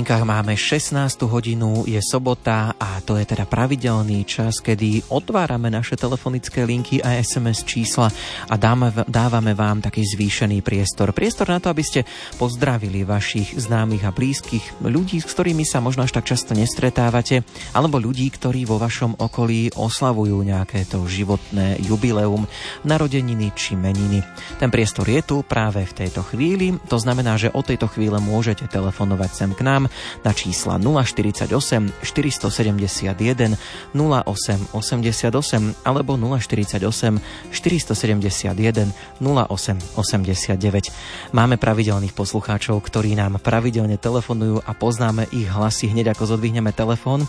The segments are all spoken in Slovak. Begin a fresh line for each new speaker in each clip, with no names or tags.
Hodinkách máme 16. hodinu, je sobota a to je teda pravidelný čas, kedy otvárame naše telefonické linky a SMS čísla a dáme, dávame vám taký zvýšený priestor. Priestor na to, aby ste pozdravili vašich známych a blízkych ľudí, s ktorými sa možno až tak často nestretávate, alebo ľudí, ktorí vo vašom okolí oslavujú nejaké to životné jubileum, narodeniny či meniny. Ten priestor je tu práve v tejto chvíli, to znamená, že od tejto chvíle môžete telefonovať sem k nám na čísla 048 471 0888 alebo 048 471 0889. Máme pravidelných poslucháčov, ktorí nám pravidelne telefonujú a poznáme ich hlasy hneď ako zodvihneme telefón.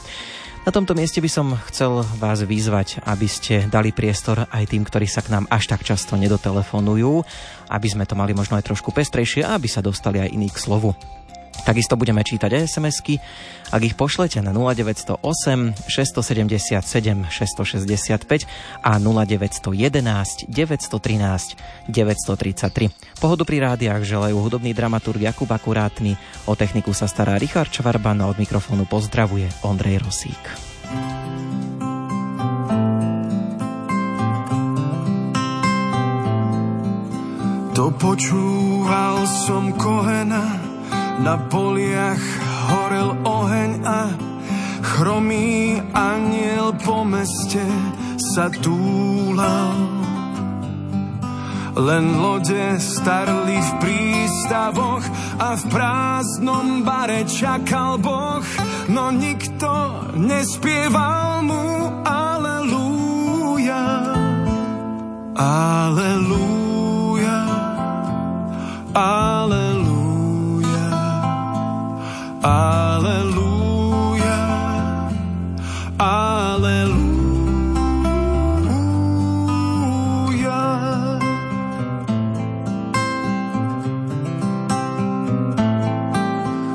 Na tomto mieste by som chcel vás vyzvať, aby ste dali priestor aj tým, ktorí sa k nám až tak často nedotelefonujú, aby sme to mali možno aj trošku pestrejšie a aby sa dostali aj iní k slovu. Takisto budeme čítať SMS-ky. Ak ich pošlete na 0908 677 665 a 0911 913 933. Pohodu pri rádiách želajú hudobný dramaturg Jakub Akurátny. O techniku sa stará Richard Čvarban a od mikrofónu pozdravuje Ondrej Rosík.
Dopočúval som Kohena na poliach horel oheň a chromý aniel po meste sa túlal. Len lode starli v prístavoch a v prázdnom bare čakal Boh, no nikto nespieval mu Aleluja. Aleluja. Aleluja. Aleluja, aleluja.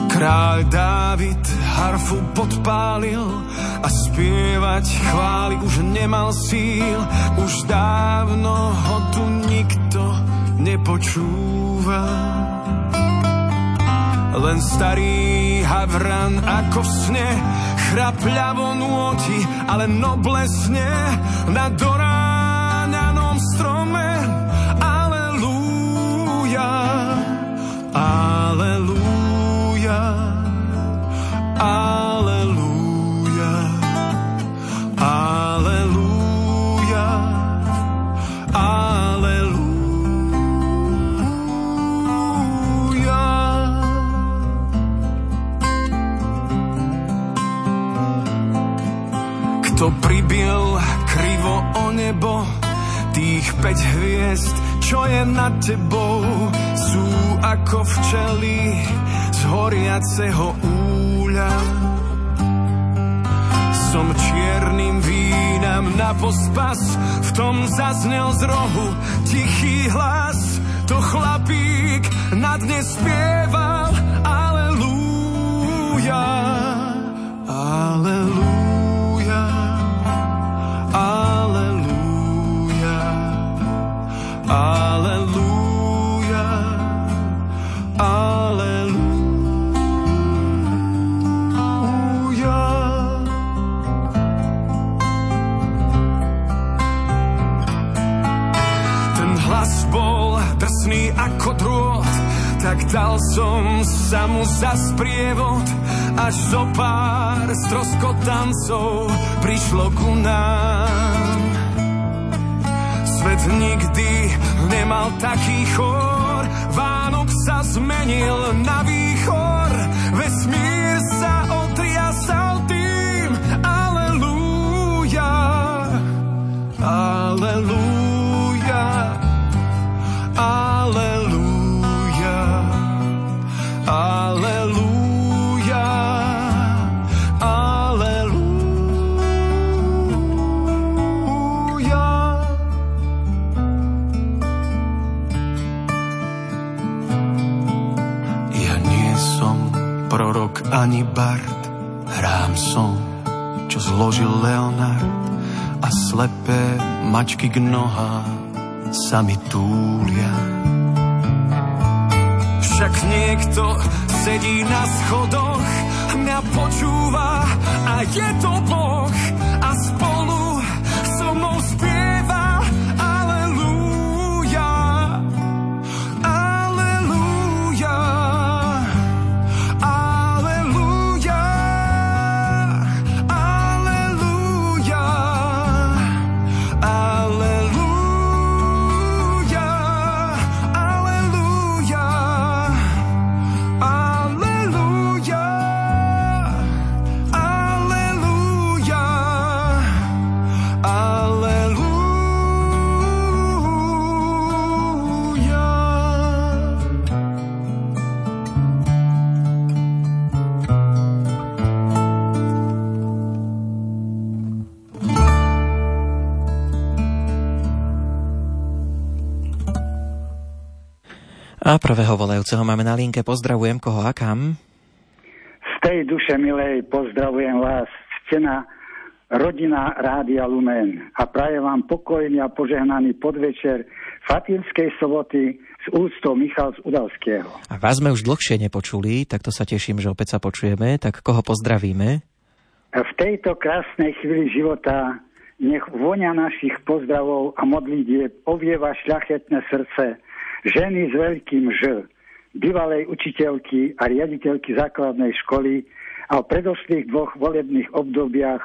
Kráľ Dávid harfu podpálil a spievať chváli už nemal síl, už dávno ho tu nikto nepočúval. Len starý havran ako v sne Chrapľavo nôti, ale noblesne Na doráňanom strome Aleluja Aleluja Aleluja nebo, tých 5 hviezd, čo je nad tebou, sú ako včely z horiaceho úľa. Som čiernym vínam na pospas, v tom zaznel z rohu tichý hlas, to chlapík na dne spieval, aleluja, aleluja. Dal som sa mu za sprievod, až zo pár stroskotancov prišlo ku nám. Svet nikdy nemal taký chor, Vánok sa zmenil na výchor, vesmír bard, hrám som, čo zložil Leonard a slepé mačky k nohám sa mi túlia. Však niekto sedí na schodoch, mňa počúva a je to Boh
prvého volajúceho máme na linke. Pozdravujem koho a kam?
Z tej duše milej pozdravujem vás, ctená rodina Rádia Lumen a prajem vám pokojný a požehnaný podvečer Fatimskej soboty s úctou Michal z Udalského.
A vás sme už dlhšie nepočuli, tak to sa teším, že opäť sa počujeme. Tak koho pozdravíme?
V tejto krásnej chvíli života nech vonia našich pozdravov a modlitieb ovieva šľachetné srdce ženy s veľkým Ž, bývalej učiteľky a riaditeľky základnej školy a v predošlých dvoch volebných obdobiach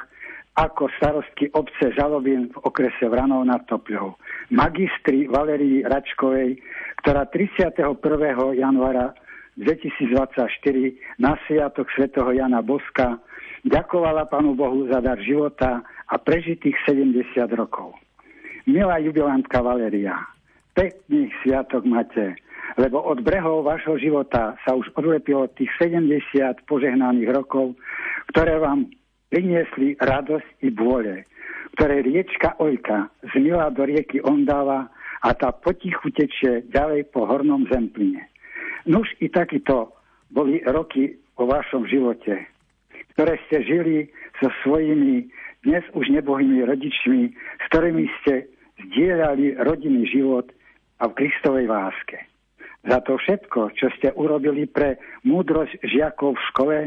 ako starostky obce Žalobin v okrese Vranov nad Topľou. Magistri Valerii Račkovej, ktorá 31. januára 2024 na sviatok svätého Jana Boska ďakovala Pánu Bohu za dar života a prežitých 70 rokov. Milá jubilantka Valeria, pekný sviatok máte, lebo od brehov vašho života sa už odlepilo tých 70 požehnaných rokov, ktoré vám priniesli radosť i bôle, ktoré riečka Ojka zmila do rieky Ondáva a tá potichu tečie ďalej po hornom zempline. Nuž i takýto boli roky o vašom živote, ktoré ste žili so svojimi dnes už nebohými rodičmi, s ktorými ste zdieľali rodinný život a v Kristovej láske. Za to všetko, čo ste urobili pre múdrosť žiakov v škole,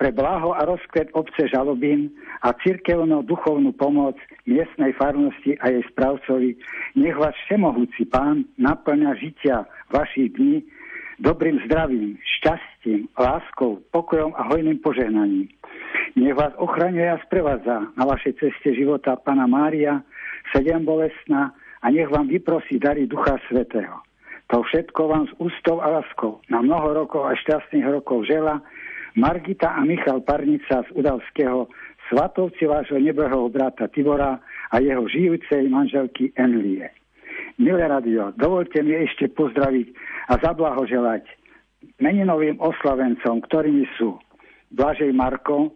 pre blaho a rozkvet obce Žalobín a cirkevnú duchovnú pomoc miestnej farnosti a jej správcovi, nech vás všemohúci pán naplňa žitia vašich dní dobrým zdravím, šťastím, láskou, pokojom a hojným požehnaním. Nech vás ochraňuje a sprevádza na vašej ceste života Pana Mária, sedem bolestná, a nech vám vyprosí dary Ducha Svetého. To všetko vám s ústou a láskou na mnoho rokov a šťastných rokov žela Margita a Michal Parnica z Udalského, svatovci vášho nebehého brata Tibora a jeho žijúcej manželky Enlie. Milé radio, dovolte mi ešte pozdraviť a zablahoželať meninovým oslavencom, ktorými sú Blažej Marko,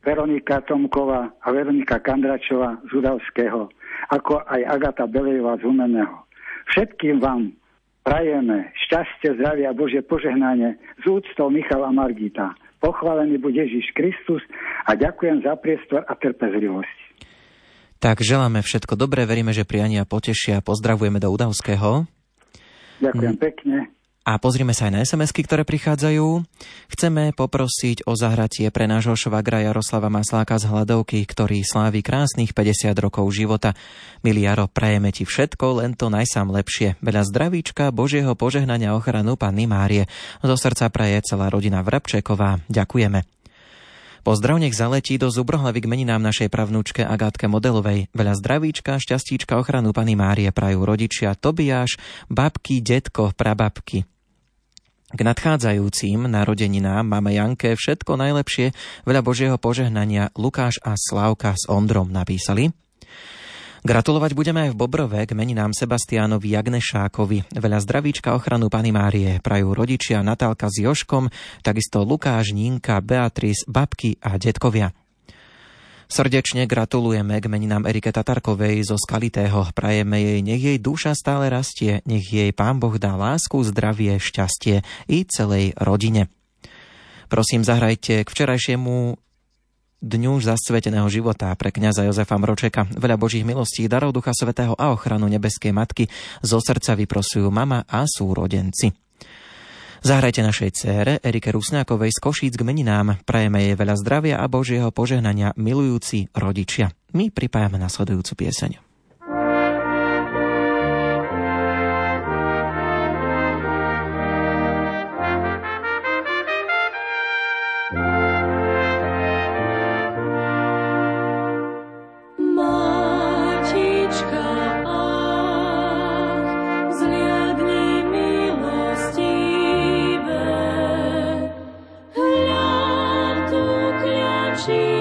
Veronika Tomková a Veronika Kandračová z Udavského, ako aj Agata Belejová z Umeného. Všetkým vám prajeme šťastie, zdravie a Bože požehnanie z úctou Michala Margita. Pochválený bude Ježiš Kristus a ďakujem za priestor a trpezlivosť.
Tak želáme všetko dobré, veríme, že priania potešia. Pozdravujeme do Udavského.
Ďakujem mm. pekne.
A pozrime sa aj na sms ktoré prichádzajú. Chceme poprosiť o zahratie pre nášho švagra Jaroslava Masláka z Hladovky, ktorý slávi krásnych 50 rokov života. Milý Jaro, prajeme ti všetko, len to najsám lepšie. Veľa zdravíčka, Božieho požehnania ochranu Panny Márie. Zo srdca praje celá rodina Vrabčeková. Ďakujeme. Pozdrav nech zaletí do Zubrohlavy k meninám našej pravnúčke Agátke Modelovej. Veľa zdravíčka, šťastíčka, ochranu Pany Márie prajú rodičia Tobiáš, babky, detko, prababky. K nadchádzajúcim narodeninám máme Janke všetko najlepšie, veľa Božieho požehnania Lukáš a Slávka s Ondrom napísali. Gratulovať budeme aj v Bobrove k meninám Sebastiánovi Jagnešákovi. Veľa zdravíčka ochranu Pany Márie prajú rodičia Natálka s Joškom, takisto Lukáš, Nínka, Beatrice, babky a detkovia. Srdečne gratulujeme k meninám Erike Tatarkovej zo Skalitého. Prajeme jej, nech jej duša stále rastie, nech jej Pán Boh dá lásku, zdravie, šťastie i celej rodine. Prosím, zahrajte k včerajšiemu dňu zasveteného života pre kňaza Jozefa Mročeka. Veľa Božích milostí, darov Ducha Svetého a ochranu nebeskej matky zo srdca vyprosujú mama a súrodenci.
Zahrajte našej cére Erike Rusnákovej z Košíc k meninám. Prajeme jej veľa zdravia a Božieho požehnania milujúci rodičia. My pripájame nasledujúcu pieseň. she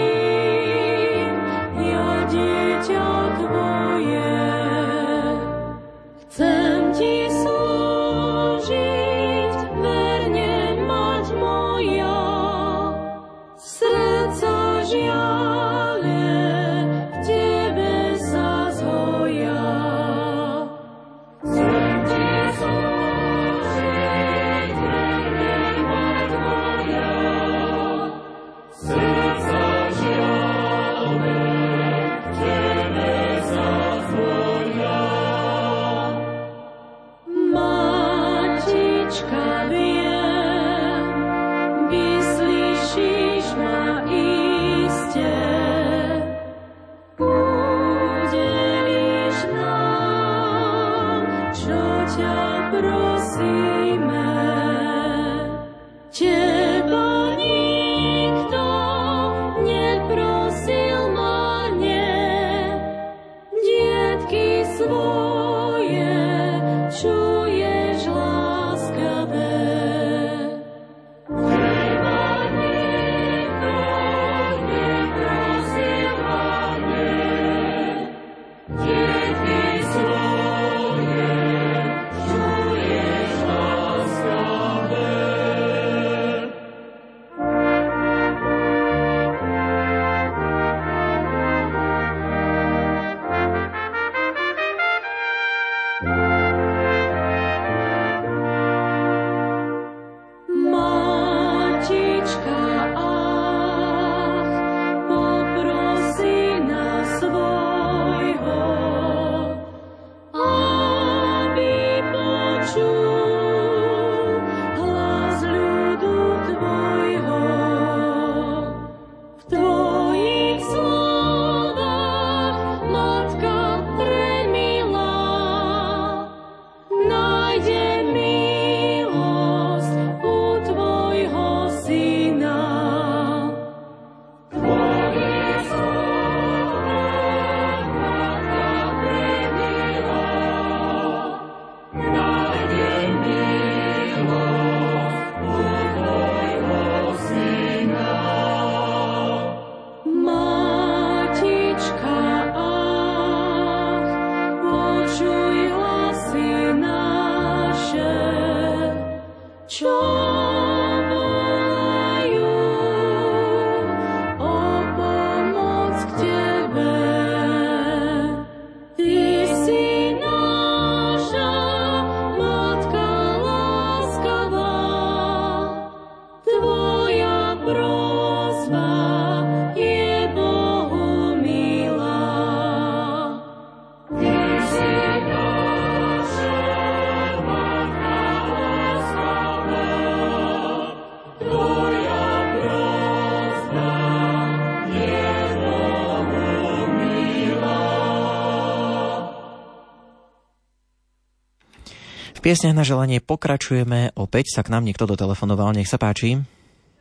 piesniach na želanie pokračujeme. Opäť sa k nám niekto dotelefonoval. Nech sa páči.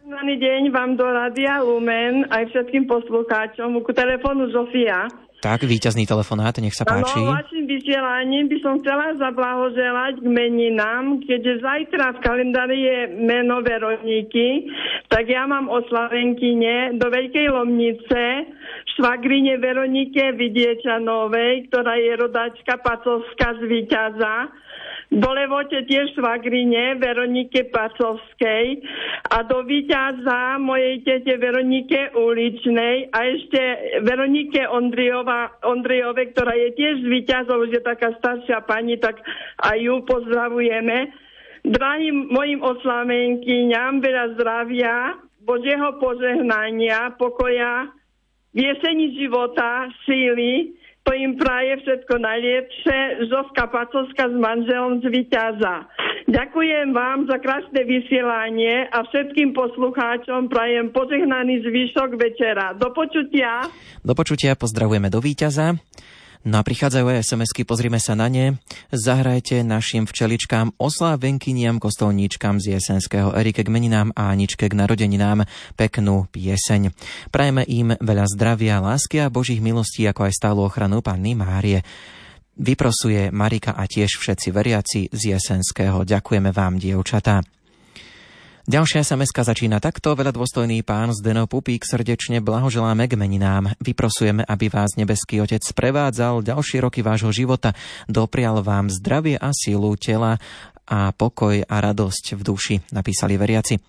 Dobrý deň vám do Radia Lumen aj všetkým poslucháčom. Ku telefónu Zofia.
Tak, víťazný telefonát, nech sa páči.
Ano, vašim vysielaním by som chcela zablahoželať k meninám, keďže zajtra v kalendári je meno Veroniky, tak ja mám oslavenkine do Veľkej Lomnice švagrine Veronike Vidiečanovej, ktorá je rodačka Pacovská z Výťaza do Levote tiež švagrine Veronike Pacovskej a do víťaza mojej tete Veronike Uličnej a ešte Veronike Ondriova, Ondriove, ktorá je tiež víťazov, už je taká staršia pani, tak aj ju pozdravujeme. Drahým mojim oslavenkyňam veľa zdravia, Božieho požehnania, pokoja, v jeseni života, síly, to im praje všetko najlepšie. Zovka Pacovská s manželom z Vyťaza. Ďakujem vám za krásne vysielanie a všetkým poslucháčom prajem požehnaný zvyšok večera. Do počutia.
Do počutia pozdravujeme do víťaza. No a prichádzajú aj SMS-ky, pozrime sa na ne. Zahrajte našim včeličkám, oslávenkyniam, kostolníčkam z jesenského Erike k meninám a Aničke k narodeninám peknú pieseň. Prajeme im veľa zdravia, lásky a božích milostí, ako aj stálu ochranu Panny Márie. Vyprosuje Marika a tiež všetci veriaci z jesenského. Ďakujeme vám, dievčatá. Ďalšia sms začína takto. Veľa dôstojný pán Zdeno Pupík srdečne blahoželáme k meninám. Vyprosujeme, aby vás nebeský Otec prevádzal ďalšie roky vášho života. Doprial vám zdravie a sílu tela a pokoj a radosť v duši, napísali veriaci.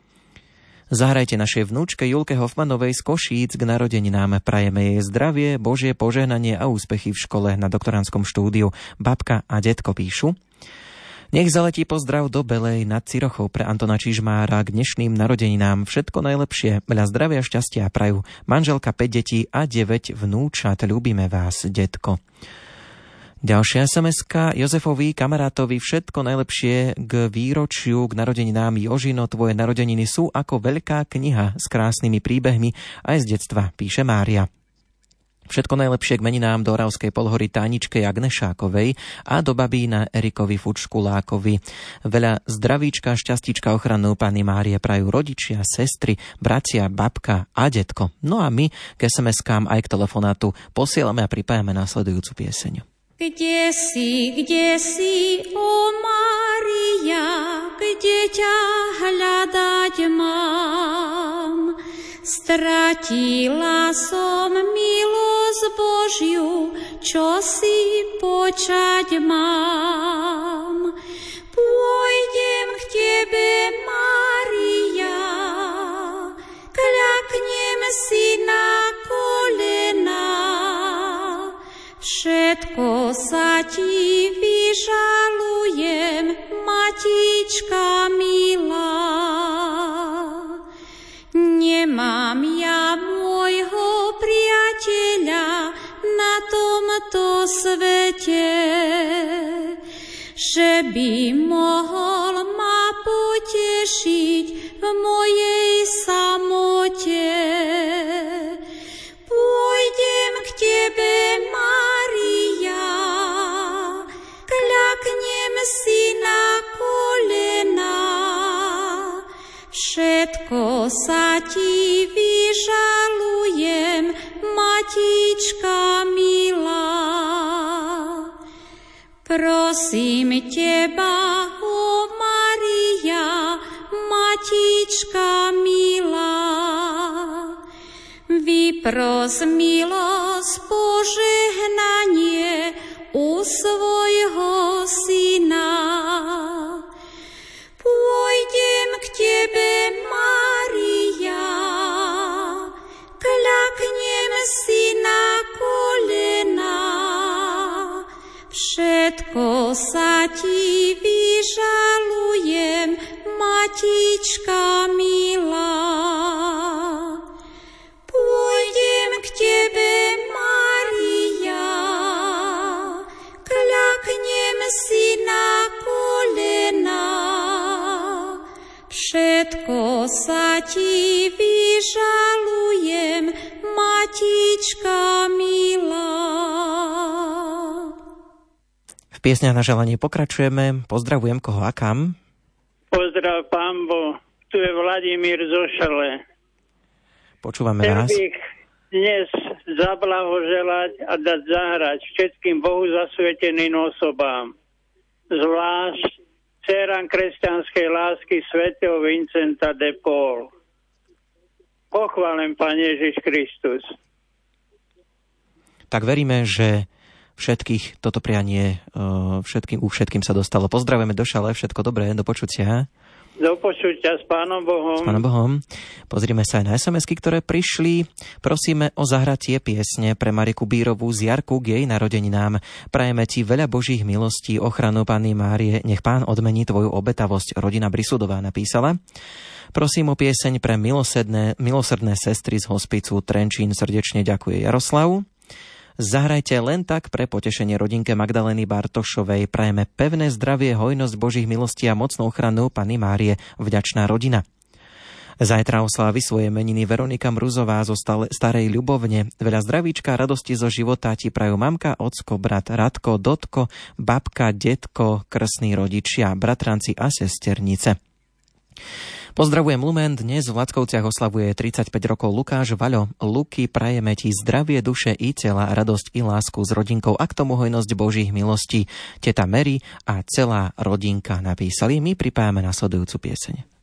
Zahrajte našej vnúčke Julke Hofmanovej z Košíc k narodeninám. Prajeme jej zdravie, Božie požehnanie a úspechy v škole na doktoránskom štúdiu. Babka a detko píšu. Nech zaletí pozdrav do Belej nad Cirochou pre Antona Čižmára k dnešným narodeninám. Všetko najlepšie, veľa zdravia, šťastia a prajú. Manželka 5 detí a 9 vnúčat. Ľúbime vás, detko. Ďalšia sms Jozefovi, kamarátovi, všetko najlepšie k výročiu, k narodeninám Jožino. Tvoje narodeniny sú ako veľká kniha s krásnymi príbehmi aj z detstva, píše Mária. Všetko najlepšie k meninám do Oravskej polhory Táničke Agnešákovej a do babína Erikovi Fučkulákovi. Veľa zdravíčka, šťastíčka ochranu Pani Márie prajú rodičia, sestry, bratia, babka a detko. No a my k SMS-kám aj k telefonátu posielame a pripájame následujúcu pieseň.
Kde si, kde si, o Mária, kde ťa hľadať mám? Stratila som milosť Božiu, čo si počať mám. Pôjdem k Tebe, Mária, kľaknem si na kolena. Všetko sa Ti vyžalujem, Matička milá. Nemám ja môjho priateľa na tomto svete, že by mohol ma potešiť v mojej samote. Pôjdem k Tebe, Maria, Všetko sa ti vyžalujem, matička milá. Prosím teba, o Maria, matička milá. Vypros milosť požehnanie u svojho syna. Pôjdem k Tebe, Mária, kľaknem si na kolena. Všetko sa Ti vyžalujem, Matička milá. Všetko sa ti vyžalujem, matička milá.
V piesňach na želanie pokračujeme. Pozdravujem koho a kam?
Pozdrav, pambo. Tu je Vladimír Zošale.
Počúvame vás.
Chcel bych dnes zablahoželať a dať zahrať všetkým Bohu zasveteným osobám. Zvlášť dcerám kresťanskej lásky svätého Vincenta de Paul. Pochválen Pán Ježiš Kristus.
Tak veríme, že všetkých toto prianie e, všetkým, u všetkým sa dostalo. Pozdravujeme do šale, všetko dobré, do počutia.
Do počutia s Pánom Bohom.
S Pánom Bohom. Pozrime sa aj na sms ktoré prišli. Prosíme o zahratie piesne pre Mariku Bírovú z Jarku k jej narodeninám. Prajeme ti veľa božích milostí, ochranu Panny Márie. Nech Pán odmení tvoju obetavosť. Rodina Brisudová napísala. Prosím o pieseň pre milosrdné, milosrdné sestry z hospicu Trenčín. Srdečne ďakuje Jaroslavu.
Zahrajte len tak pre potešenie rodinke Magdaleny Bartošovej. Prajeme pevné zdravie, hojnosť Božích milostí a mocnú ochranu Pany Márie, vďačná rodina. Zajtra oslávi svoje meniny Veronika Mruzová zo Starej Ľubovne. Veľa zdravíčka radosti zo života ti prajú mamka, ocko, brat Radko, Dotko, babka, detko, krsní rodičia, bratranci a sesternice. Pozdravujem Lumen, dnes v Lackovciach oslavuje 35 rokov Lukáš Vaľo. Luky, prajeme ti zdravie duše i tela, radosť i lásku s rodinkou a k tomu hojnosť Božích milostí. Teta Mary a celá rodinka napísali. My pripájame nasledujúcu pieseň.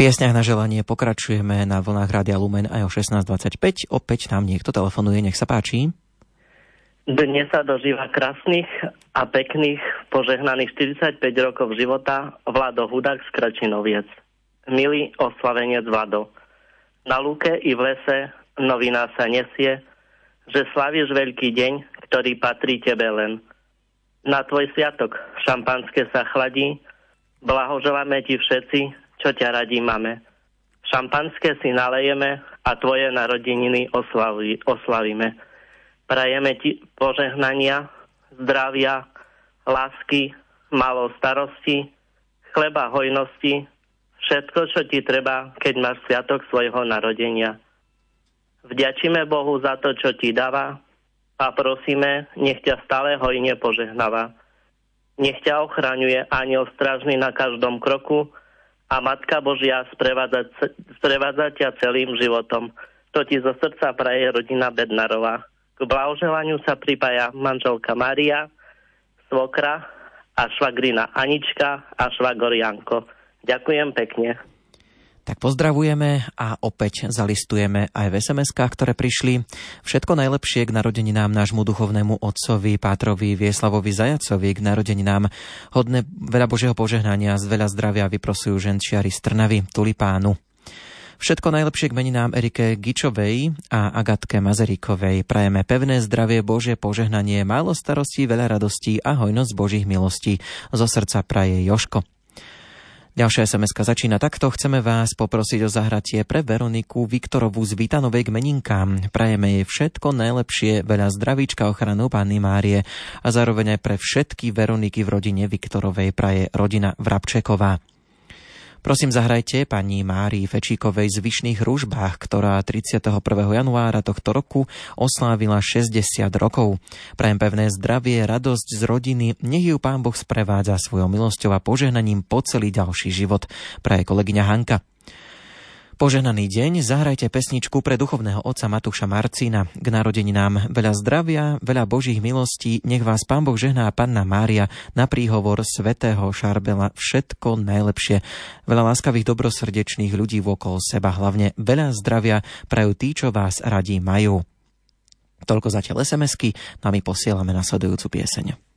Piesňach na želanie pokračujeme na vlnách Rádia Lumen aj o 16.25. Opäť nám niekto telefonuje, nech sa páči.
Dnes sa dožíva krásnych a pekných požehnaných 45 rokov života Vlado Hudák z Kračinoviec. Milý oslavenec Vlado, na lúke i v lese novina sa nesie, že slavíš veľký deň, ktorý patrí tebe len. Na tvoj sviatok šampanské sa chladí, blahoželáme ti všetci, čo ťa radí máme. Šampanské si nalejeme a tvoje narodeniny oslaví, oslavíme. Prajeme ti požehnania, zdravia, lásky, malo starosti, chleba hojnosti, všetko, čo ti treba, keď máš sviatok svojho narodenia. Vďačíme Bohu za to, čo ti dáva a prosíme, nech ťa stále hojne požehnáva. Nech ťa ochraňuje aniel strážny na každom kroku a Matka Božia sprevádza, sprevádza ťa celým životom. To ti zo srdca praje rodina Bednarová. K blahoželaniu sa pripája manželka Maria, svokra a švagrina Anička a švagor Janko. Ďakujem pekne.
Tak pozdravujeme a opäť zalistujeme aj v sms ktoré prišli. Všetko najlepšie k narodeninám nášmu duchovnému otcovi Pátrovi Vieslavovi Zajacovi, k narodeninám hodné veľa Božieho požehnania, z veľa zdravia vyprosujú ženčiari z Trnavy, Tulipánu. Všetko najlepšie k meninám Erike Gičovej a Agatke Mazeríkovej. Prajeme pevné zdravie, Božie požehnanie, málo starostí, veľa radostí a hojnosť Božích milostí. Zo srdca praje Joško. Ďalšia sms začína takto. Chceme vás poprosiť o zahratie pre Veroniku Viktorovú z Vitanovej k meninkám. Prajeme jej všetko najlepšie, veľa zdravíčka ochranu Panny Márie a zároveň aj pre všetky Veroniky v rodine Viktorovej praje rodina Vrabčeková. Prosím, zahrajte pani Márii Fečíkovej z Vyšných rúžbách, ktorá 31. januára tohto roku oslávila 60 rokov. Prajem pevné zdravie, radosť z rodiny, nech ju Pán Boh sprevádza svojou milosťou a požehnaním po celý ďalší život. Praje kolegyňa Hanka. Poženaný deň, zahrajte pesničku pre duchovného otca Matúša Marcína. K narodeninám veľa zdravia, veľa božích milostí, nech vás Pán Boh žehná Panna Mária na príhovor svätého Šarbela všetko najlepšie. Veľa láskavých dobrosrdečných ľudí vokol seba, hlavne veľa zdravia prajú tí, čo vás radí majú. Toľko zatiaľ SMS-ky, no a my posielame nasledujúcu pieseň.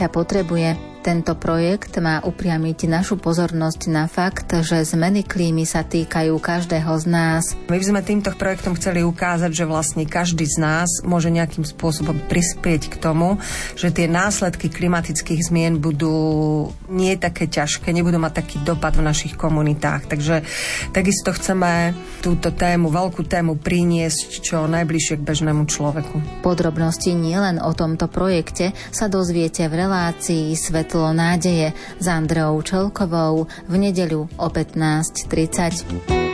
Ťa potrebuje. Tento projekt má upriamiť našu pozornosť na fakt, že zmeny klímy sa týkajú každého z nás.
My by sme týmto projektom chceli ukázať, že vlastne každý z nás môže nejakým spôsobom prispieť k tomu, že tie následky klimatických zmien budú nie také ťažké, nebudú mať taký dopad v našich komunitách. Takže takisto chceme túto tému, veľkú tému priniesť čo najbližšie k bežnému človeku.
Podrobnosti nielen o tomto projekte sa dozviete v relácii Svet svetlo nádeje s Andreou Čelkovou v nedeľu o 15.30.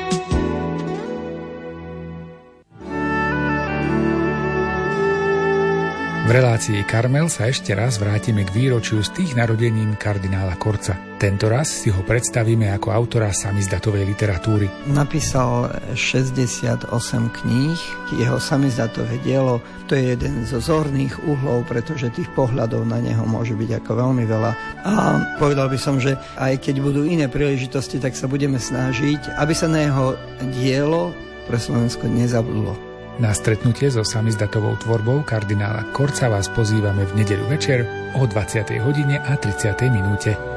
V relácii Karmel sa ešte raz vrátime k výročiu z tých narodenín kardinála Korca. Tento raz si ho predstavíme ako autora samizdatovej literatúry.
Napísal 68 kníh, jeho samizdatové dielo to je jeden zo zorných uhlov, pretože tých pohľadov na neho môže byť ako veľmi veľa. A povedal by som, že aj keď budú iné príležitosti, tak sa budeme snažiť, aby sa na jeho dielo pre Slovensko nezabudlo.
Na stretnutie so samizdatovou tvorbou kardinála Korca vás pozývame v nedeľu večer o 20. hodine a 30. minúte.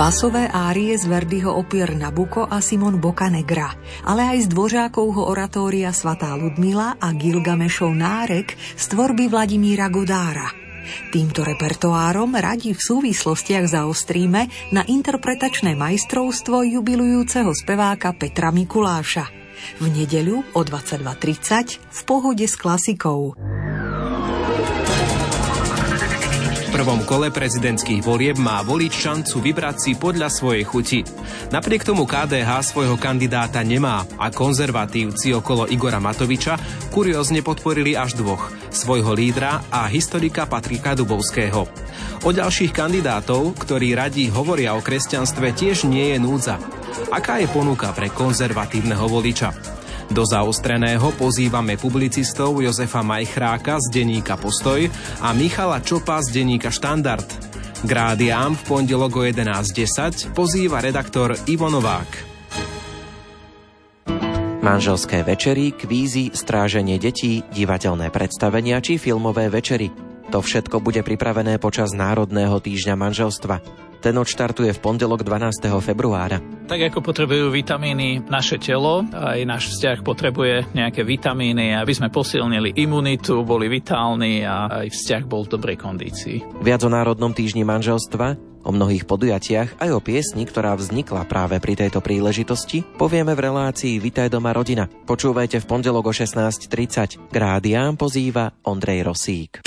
Basové árie z Verdiho opier Nabuko a Simon Bocanegra, ale aj z Dvořákovho oratória Svatá Ludmila a Gilgamešov nárek z tvorby Vladimíra Godára. Týmto repertoárom radi v súvislostiach zaostríme na interpretačné majstrovstvo jubilujúceho speváka Petra Mikuláša. V nedeľu o 22.30 v pohode s klasikou
prvom kole prezidentských volieb má volič šancu vybrať si podľa svojej chuti. Napriek tomu KDH svojho kandidáta nemá a konzervatívci okolo Igora Matoviča kuriózne podporili až dvoch, svojho lídra a historika Patrika Dubovského. O ďalších kandidátov, ktorí radí hovoria o kresťanstve, tiež nie je núdza. Aká je ponuka pre konzervatívneho voliča? Do zaostreného pozývame publicistov Jozefa Majchráka z denníka Postoj a Michala Čopa z denníka Štandard. K v pondelok o 11.10 pozýva redaktor Ivo Novák.
Manželské večery, kvízy, stráženie detí, divateľné predstavenia či filmové večery. To všetko bude pripravené počas Národného týždňa manželstva. Ten odštartuje v pondelok 12. februára.
Tak ako potrebujú vitamíny naše telo, aj náš vzťah potrebuje nejaké vitamíny, aby sme posilnili imunitu, boli vitálni a aj vzťah bol v dobrej kondícii.
Viac o Národnom týždni manželstva O mnohých podujatiach aj o piesni, ktorá vznikla práve pri tejto príležitosti, povieme v relácii Vitaj doma rodina. Počúvajte v pondelok o 16.30. K rádiám pozýva Ondrej Rosík.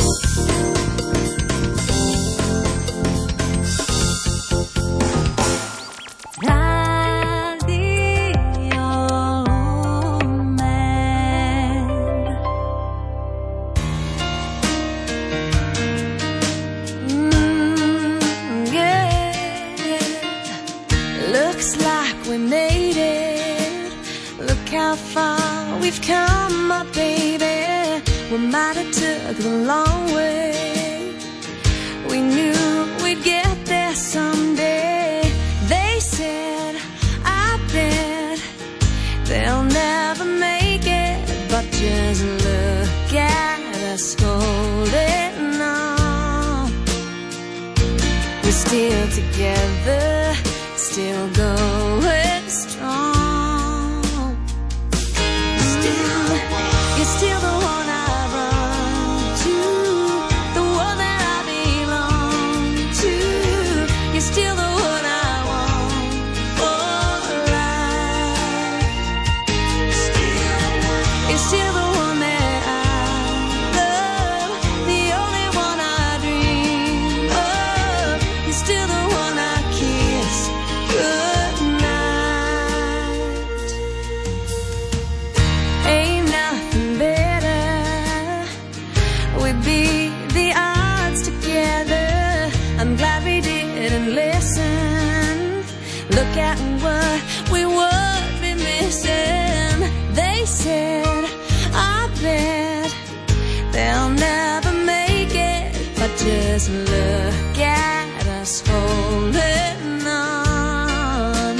Look at us holding on.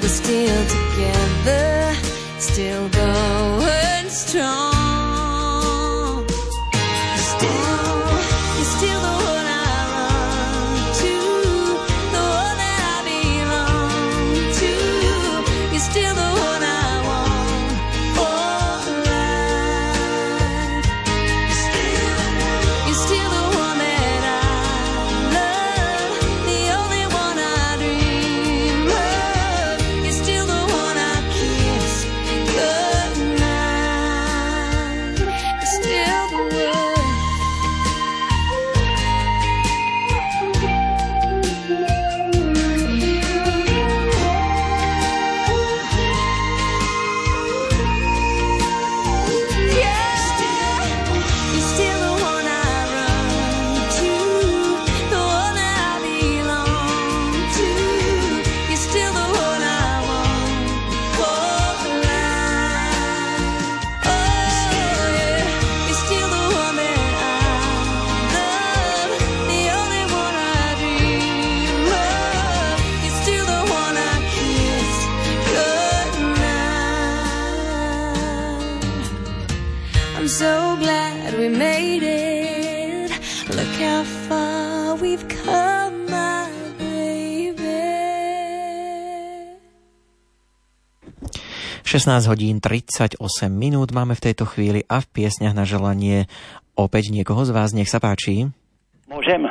We're still together, still
16 hodín 38 minút máme v tejto chvíli a v piesňach na želanie opäť niekoho z vás. Nech sa páči.
Môžem.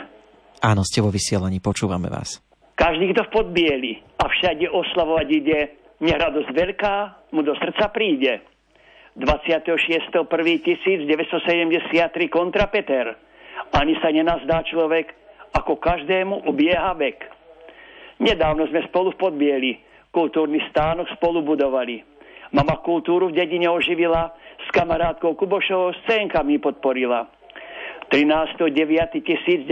Áno, ste vo vysielaní, počúvame vás.
Každý, kto v podbieli a všade oslavovať ide, nech radosť veľká mu do srdca príde. 26.1.1973 kontra Peter. Ani sa nenazdá človek, ako každému ubieha vek. Nedávno sme spolu v podbieli, kultúrny stánok spolu budovali. Mama kultúru v dedine oživila, s kamarátkou Kubošovou scénkami podporila. 13.9.1992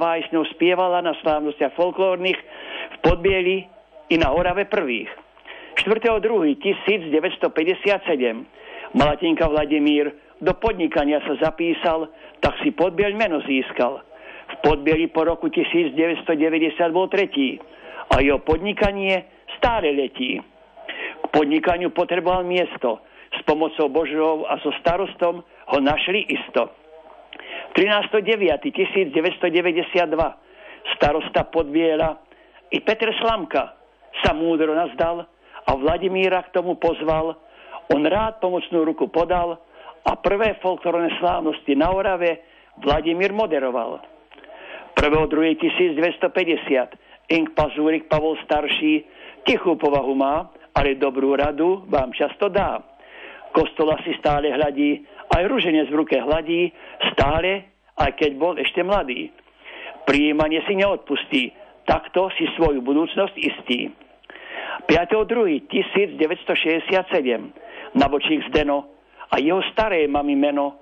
aj s ňou spievala na slávnostiach folklórnych v Podbieli i na Orave prvých. 4.2.1957 Malatinka Vladimír do podnikania sa zapísal, tak si Podbiel meno získal. V Podbieli po roku 1990 bol tretí a jeho podnikanie stále letí. K podnikaniu potreboval miesto. S pomocou Božou a so starostom ho našli isto. 13.9.1992 starosta Podbiela i Petr Slamka sa múdro nazdal a Vladimíra k tomu pozval. On rád pomocnú ruku podal a prvé folklórne slávnosti na Orave Vladimír moderoval. 1.2.1950 Ink Pazúrik Pavol starší tichú povahu má, ale dobrú radu vám často dá. Kostola si stále hľadí, aj ruženec v ruke hladí, stále, aj keď bol ešte mladý. Prijímanie si neodpustí, takto si svoju budúcnosť istí. 5.2.1967 Nabočík Zdeno a jeho staré mami meno,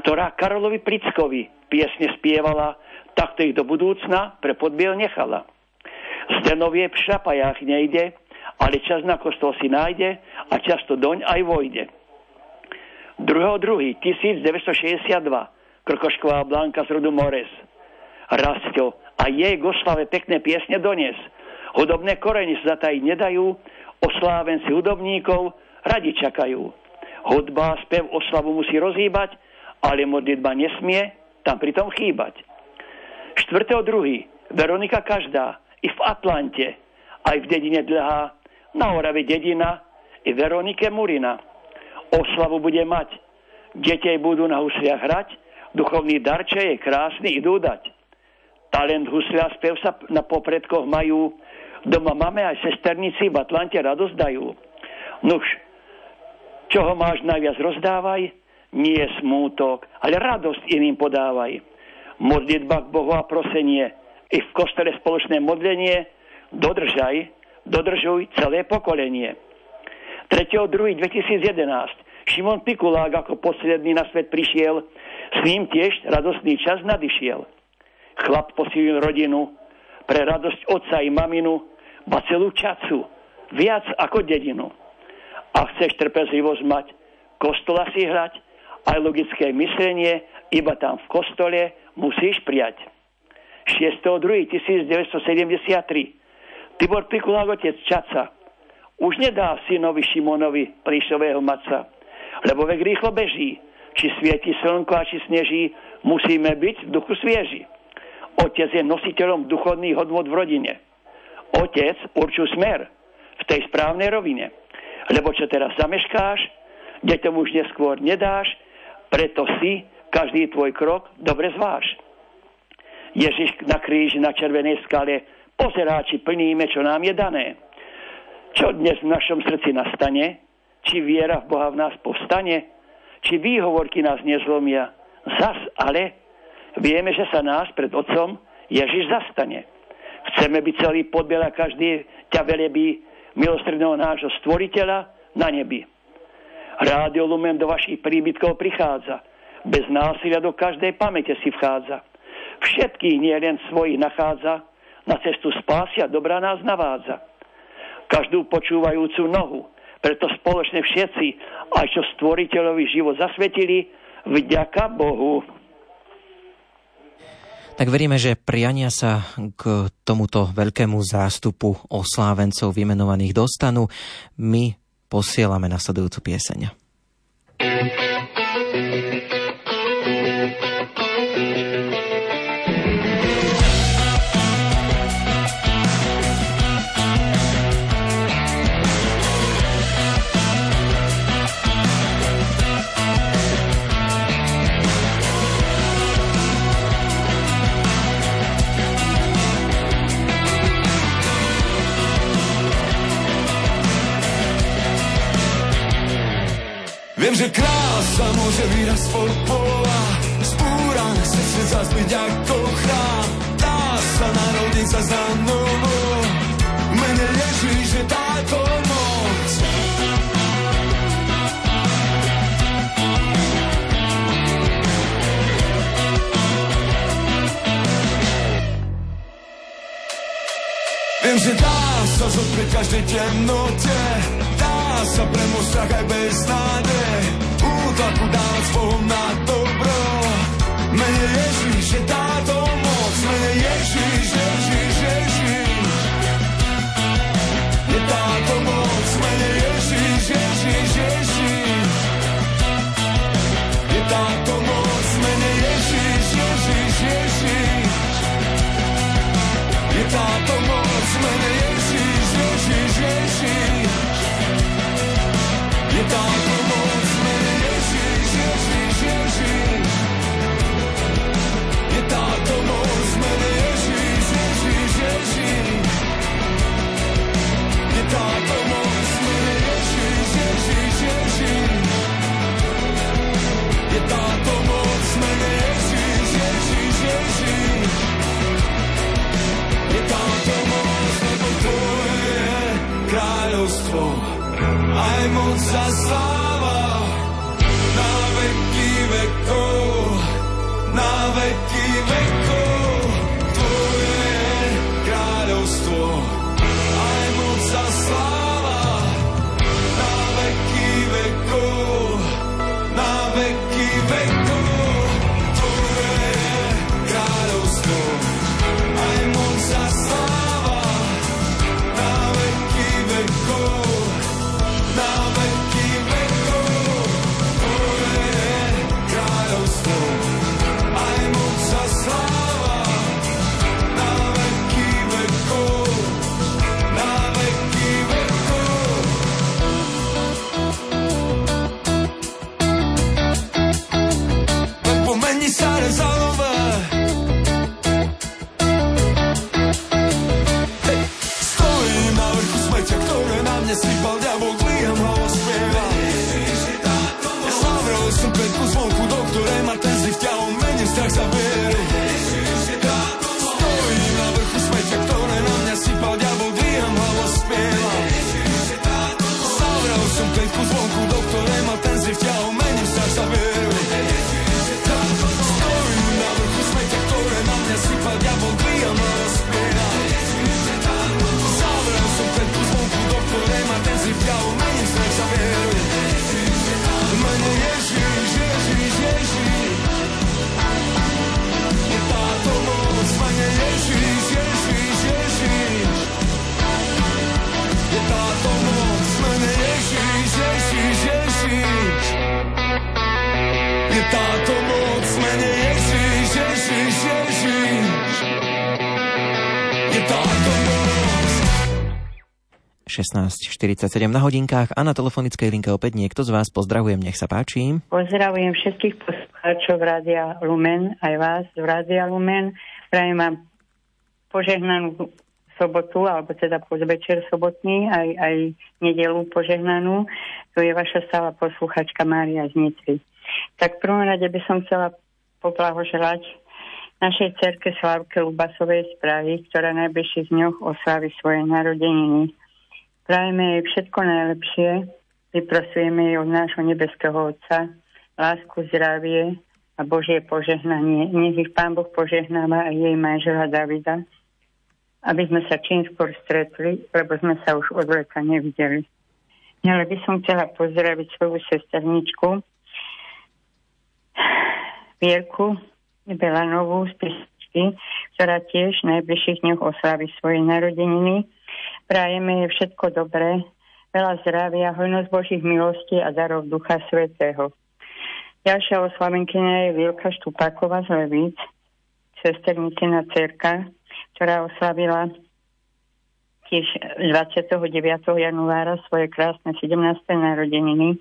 ktorá Karolovi Prickovi piesne spievala, takto ich do budúcna pre podbiel nechala. Zdenovie v šapajách nejde, ale čas na kostol si nájde a často doň aj vojde. 2.2.1962 Krkošková Blanka z rodu Mores. Rastio a jej k oslave pekné piesne dones. Hudobné korene sa zatajiť nedajú, oslávenci hudobníkov radi čakajú. Hudba a spev oslavu musí rozhýbať, ale modlitba nesmie tam pritom chýbať. 4.2. Veronika Každá i v Atlante, aj v dedine Dlhá, na Orave dedina i Veronike Murina. Oslavu bude mať, detej budú na husliach hrať, duchovný darče je krásny idú dať. Talent huslia spev sa na popredkoch majú, doma máme aj sesternici v Atlante radosť dajú. Nuž, čoho máš najviac rozdávaj, nie smútok, ale radosť iným podávaj. Modlitba k Bohu a prosenie, i v kostele spoločné modlenie, dodržaj, dodržuj celé pokolenie. 3.2.2011 Šimon Pikulák ako posledný na svet prišiel, s ním tiež radostný čas nadišiel. Chlap posilil rodinu, pre radosť otca i maminu, ba celú čacu, viac ako dedinu. A chceš trpezlivosť mať, kostola si hrať, aj logické myslenie, iba tam v kostole musíš prijať. 6.2.1973 Tibor Pikulák otec Čaca už nedá synovi Šimonovi príšového maca, lebo vek rýchlo beží. Či svieti slnko a či sneží, musíme byť v duchu svieži. Otec je nositeľom duchovných hodnot v rodine. Otec určuje smer v tej správnej rovine. Lebo čo teraz zameškáš, deťom už neskôr nedáš, preto si každý tvoj krok dobre zváš. Ježiš na kríži na červenej skale pozerá, či plníme, čo nám je dané. Čo dnes v našom srdci nastane? Či viera v Boha v nás povstane? Či výhovorky nás nezlomia? Zas ale vieme, že sa nás pred Otcom Ježiš zastane. Chceme byť celý podbiel a každý ťa velebí milostredného nášho stvoriteľa na nebi. Rádio Lumen do vašich príbytkov prichádza. Bez násilia do každej pamäte si vchádza Všetkých nie len svojich nachádza, na cestu spásia dobrá nás navádza. Každú počúvajúcu nohu, preto spoločne všetci, aj čo stvoriteľovi život zasvetili, vďaka Bohu.
Tak veríme, že priania sa k tomuto veľkému zástupu oslávencov vymenovaných dostanú. My posielame nasledujúcu pieseň.
Viem, že krása môže výraz spod pola. Spúrané srdce zas byť ako chrám. Dá sa narodiť sa za novo. Mene Ježíš je táto moc. Viem, že dá sa zotrieť každej temnote sa premôcť strach aj bez nádej. Útlaku dávať s Bohom na dobro. Mene Ježíš je táto kráľovstvo aj moc a sláva na veky vekov, na veky vekov.
16.47 na hodinkách a na telefonickej linke opäť niekto z vás. Pozdravujem, nech sa páči.
Pozdravujem všetkých poslucháčov Rádia Lumen, aj vás z Rádia Lumen. Prajem vám požehnanú sobotu, alebo teda podvečer sobotný, aj, aj nedelu požehnanú. Tu je vaša stála posluchačka Mária z Nitry. Tak v prvom rade by som chcela poblahoželať našej cerke Slavke Lubasovej správy, ktorá najbližších dňoch oslaví svoje narodeniny. Prajeme jej všetko najlepšie, vyprosujeme jej od nášho nebeského Otca lásku, zdravie a Božie požehnanie. Nech ich Pán Boh požehnáva aj jej manžela Davida, aby sme sa čím skôr stretli, lebo sme sa už od leta nevideli. Ale by som chcela pozdraviť svoju sesterničku, Vierku Belanovú z Pističky, ktorá tiež v najbližších dňoch oslaví svoje narodeniny. Prajeme jej všetko dobré, veľa zdravia, hojnosť Božích milostí a darov Ducha Svetého. Ďalšia oslavenkynia je Vilka Štupáková z Levíc, sesternicina cerka, ktorá oslavila tiež 29. januára svoje krásne 17. narodeniny.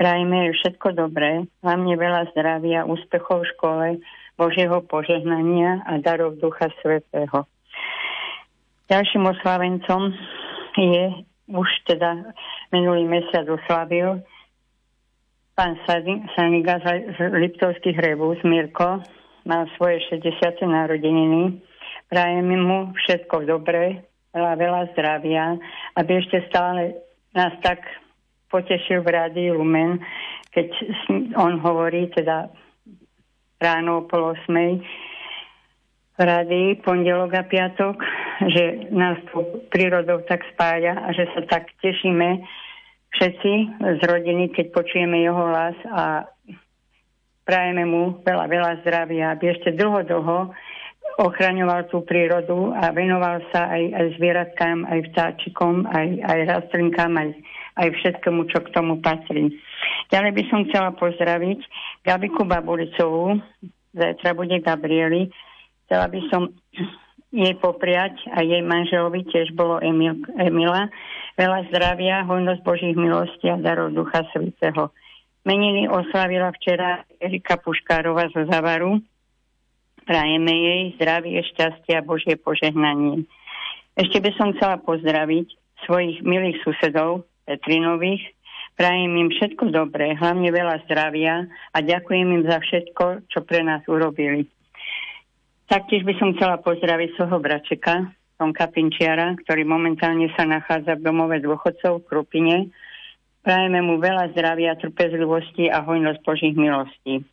Prajeme jej všetko dobré, hlavne veľa zdravia, úspechov v škole, Božieho požehnania a darov Ducha Svetého. Ďalším oslavencom je už teda minulý mesiac oslavil pán Saniga z Liptovských Rebús, Mirko, mal svoje 60. narodeniny. Prajeme mu všetko dobré, veľa, veľa zdravia, aby ešte stále nás tak potešil v rádiu Lumen, keď on hovorí teda ráno o pol rádii, pondelok a piatok, že nás tu prírodou tak spája a že sa tak tešíme všetci z rodiny, keď počujeme jeho hlas a prajeme mu veľa, veľa zdravia, aby ešte dlho, dlho ochraňoval tú prírodu a venoval sa aj, aj zvieratkám, aj vtáčikom, aj, aj rastlinkám, aj, aj všetkému, čo k tomu patrí. Ďalej by som chcela pozdraviť Gabiku Babulicovú, zajtra bude Gabrieli. Chcela by som jej popriať a jej manželovi tiež bolo Emil, Emila. Veľa zdravia, hojnosť Božích milostí a darov Ducha Svetého. Meniny oslavila včera Erika Puškárova zo Zavaru, Prajeme jej zdravie, šťastie a Božie požehnanie. Ešte by som chcela pozdraviť svojich milých susedov Petrinových. Prajem im všetko dobré, hlavne veľa zdravia a ďakujem im za všetko, čo pre nás urobili. Taktiež by som chcela pozdraviť svojho bračeka, Tonka Pinčiara, ktorý momentálne sa nachádza v domove dôchodcov v Krupine. Prajeme mu veľa zdravia, trpezlivosti a hojnosť Božích milostí.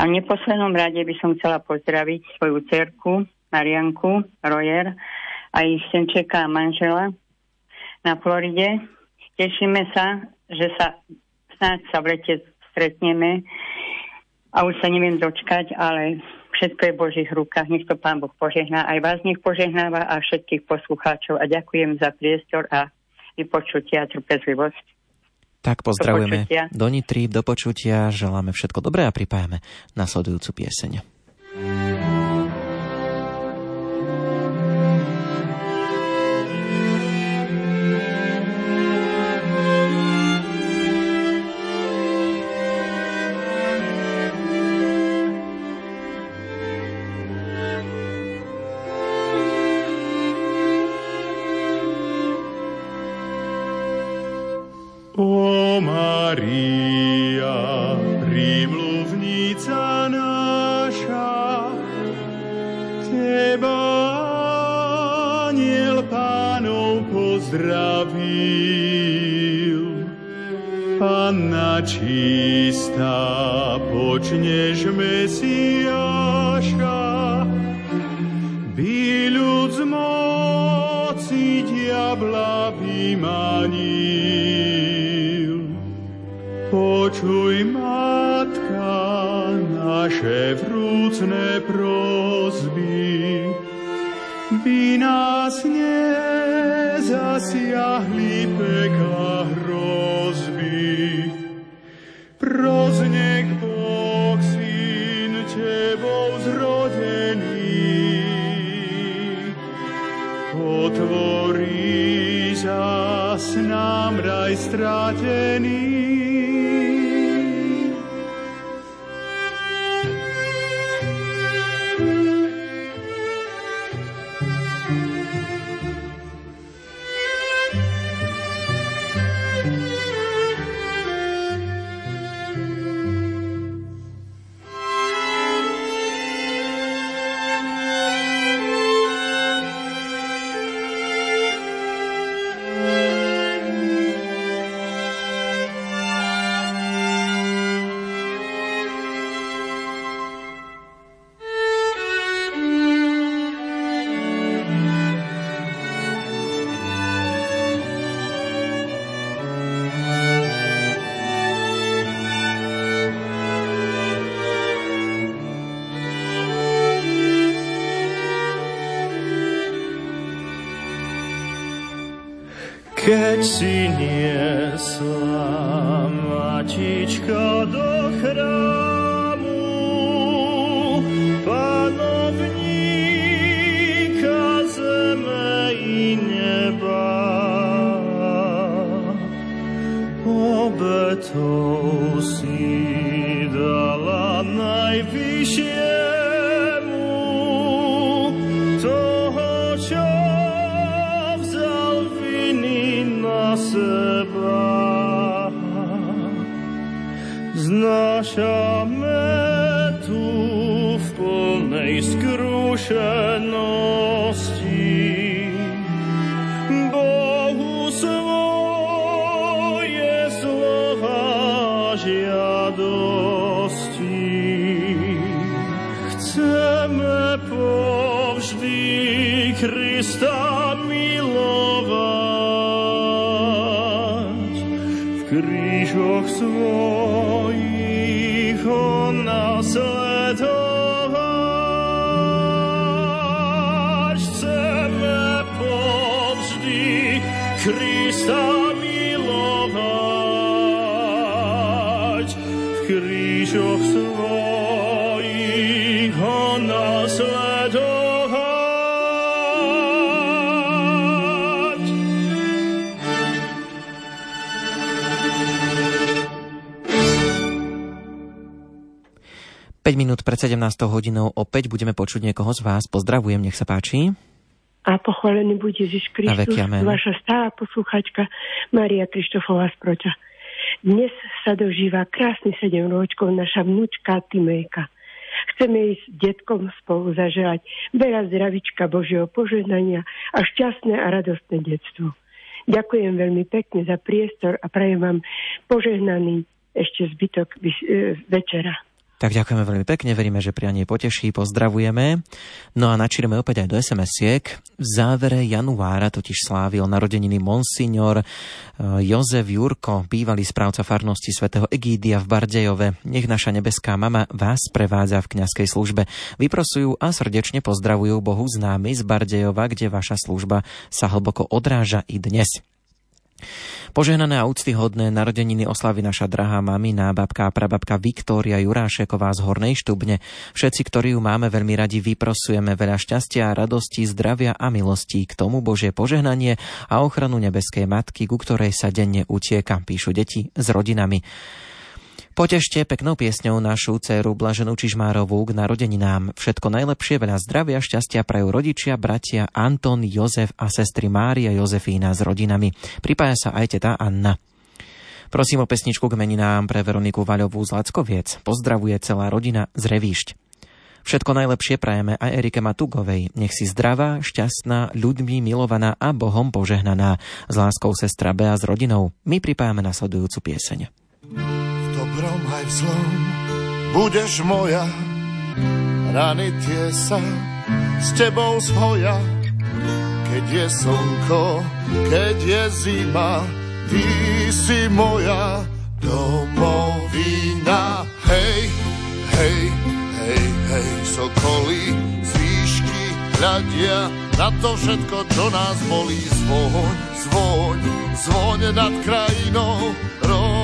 A v neposlednom rade by som chcela pozdraviť svoju cerku, Marianku Rojer a ich senčeka a manžela na Floride. Tešíme sa, že sa snáď sa v lete stretneme a už sa neviem dočkať, ale všetko je v Božích rukách. Nech to Pán Boh požehná. Aj vás nech požehnáva a všetkých poslucháčov. A ďakujem za priestor a vypočutie a trpezlivosť.
Tak pozdravujeme
Do počutia.
do Nitry, do počutia, želáme všetko dobré a pripájame nasledujúcu pieseň.
Keď si niesla matička do chrámu, panovníka zeme i neba, obetou si dala najvyššiemu
17 hodinou opäť budeme počuť niekoho z vás. Pozdravujem, nech sa páči.
A pochválený buď Ježiš Kristus, vaša stála posluchačka Maria Krištofová z Proťa. Dnes sa dožíva krásny 7 ročkov naša vnúčka Timejka. Chceme jej s detkom spolu zaželať veľa zdravička Božieho požehnania a šťastné a radostné detstvo. Ďakujem veľmi pekne za priestor a prajem vám požehnaný ešte zbytok e, večera.
Tak ďakujeme veľmi pekne, veríme, že prianie poteší, pozdravujeme. No a načírame opäť aj do SMS-iek. V závere januára totiž slávil narodeniny Monsignor eh, Jozef Jurko, bývalý správca farnosti svätého Egídia v Bardejove. Nech naša nebeská mama vás prevádza v kňazskej službe. Vyprosujú a srdečne pozdravujú Bohu známy z Bardejova, kde vaša služba sa hlboko odráža i dnes. Požehnané a úctyhodné narodeniny oslavy naša drahá mamina, babka a prababka Viktória Jurášeková z Hornej Štubne. Všetci, ktorí ju máme veľmi radi, vyprosujeme veľa šťastia radosti, zdravia a milostí k tomu Božie požehnanie a ochranu nebeskej matky, ku ktorej sa denne utieka, píšu deti s rodinami. Potešte peknou piesňou našu dceru Blaženú Čižmárovú k narodeninám. Všetko najlepšie, veľa zdravia, šťastia prajú rodičia, bratia Anton, Jozef a sestry Mária Jozefína s rodinami. Pripája sa aj teta Anna. Prosím o pesničku k meninám pre Veroniku Vaľovú z Lackoviec. Pozdravuje celá rodina z Revíšť. Všetko najlepšie prajeme aj Erike Matugovej. Nech si zdravá, šťastná, ľuďmi milovaná a Bohom požehnaná. S láskou sestra Bea s rodinou. My pripájame nasledujúcu pieseň.
Dobrom aj v zlom budeš moja. Rany tie sa s tebou zhoja, keď je slnko, keď je zima, ty si moja domovina. Hej, hej, hej, hej, sokoly z výšky hľadia na to všetko, čo nás bolí. Zvoň, zvoň, zvoň nad krajinou,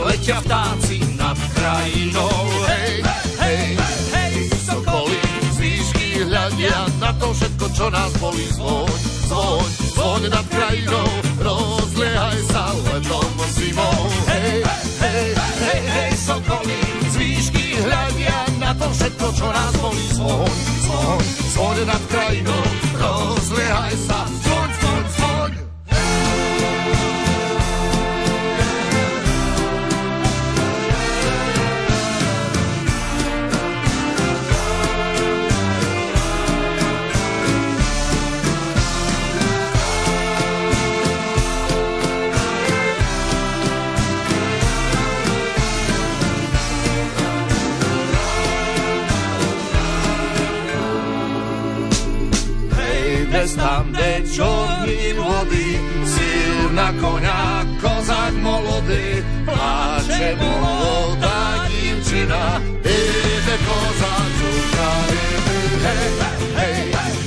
letia vtáci nad krajinou. Hej, hej, hej,
Sokolí, z výšky hľadia na to všetko, čo nás bolí. Zvoň, zvoň, zvoň nad krajinou, rozliehaj sa letom zimou. Hej, hej, hej, hej, sokolí, z výšky hľadia na to všetko, čo nás bolí. Zvoň, zvoň, zvoň nad krajinou, rozliehaj sa,
hej, bez tam, kde čorním vody, silná koňa, kozák molody, pláče molodá divčina,
Ide kozáčuka, hej, hej,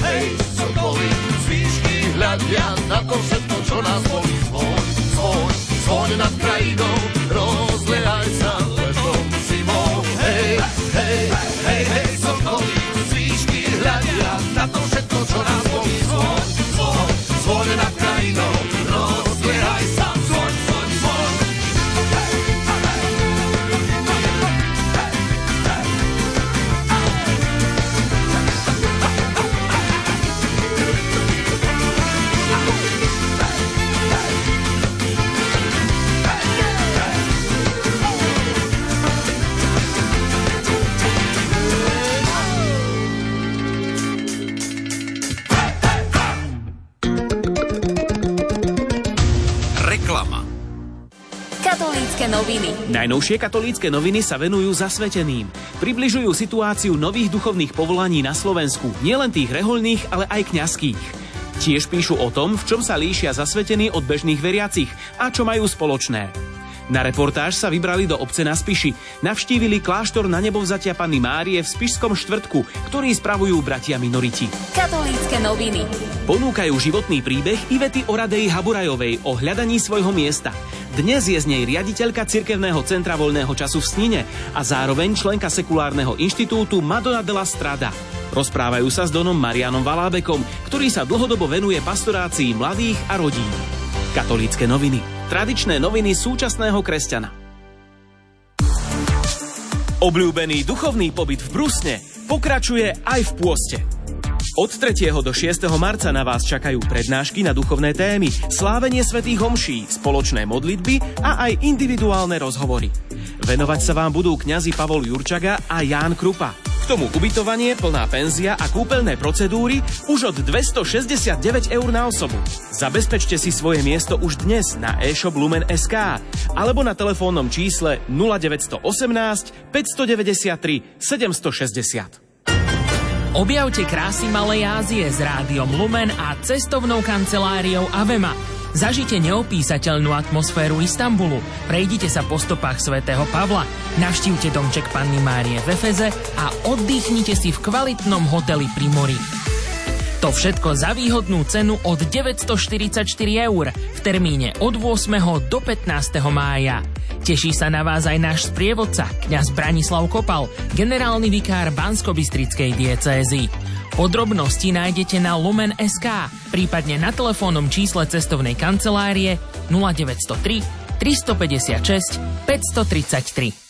hej, sokolí, z výšky hľadia na to všetko, čo nás bolí. Zvoň, zvoň, zvoň nad krajinou, rozliehaj
Najnovšie katolícke noviny sa venujú zasveteným. Približujú situáciu nových duchovných povolaní na Slovensku, nielen tých rehoľných, ale aj kňazských. Tiež píšu o tom, v čom sa líšia zasvetení od bežných veriacich a čo majú spoločné. Na reportáž sa vybrali do obce na Spiši. Navštívili kláštor na nebovzatia Panny Márie v Spišskom štvrtku, ktorý spravujú bratia minoriti.
Katolícke noviny.
Ponúkajú životný príbeh Ivety Oradej Haburajovej o hľadaní svojho miesta. Dnes je z nej riaditeľka Cirkevného centra voľného času v Snine a zároveň členka sekulárneho inštitútu Madonna della Strada. Rozprávajú sa s Donom Marianom Valábekom, ktorý sa dlhodobo venuje pastorácii mladých a rodín. Katolícke noviny. Tradičné noviny súčasného kresťana. Obľúbený duchovný pobyt v Brusne pokračuje aj v pôste. Od 3. do 6. marca na vás čakajú prednášky na duchovné témy, slávenie svätých homší, spoločné modlitby a aj individuálne rozhovory. Venovať sa vám budú kňazi Pavol Jurčaga a Ján Krupa. K tomu ubytovanie, plná penzia a kúpeľné procedúry už od 269 eur na osobu. Zabezpečte si svoje miesto už dnes na e-shop Lumen.sk alebo na telefónnom čísle 0918 593 760.
Objavte krásy Malej Ázie s rádiom Lumen a cestovnou kanceláriou Avema. Zažite neopísateľnú atmosféru Istanbulu, prejdite sa po stopách svätého Pavla, navštívte domček Panny Márie v Efeze a oddychnite si v kvalitnom hoteli pri mori. To všetko za výhodnú cenu od 944 eur v termíne od 8. do 15. mája. Teší sa na vás aj náš sprievodca, kňaz Branislav Kopal, generálny vikár Bansko-Bystrickej diecézy. Podrobnosti nájdete na Lumen.sk, prípadne na telefónnom čísle cestovnej kancelárie 0903 356 533.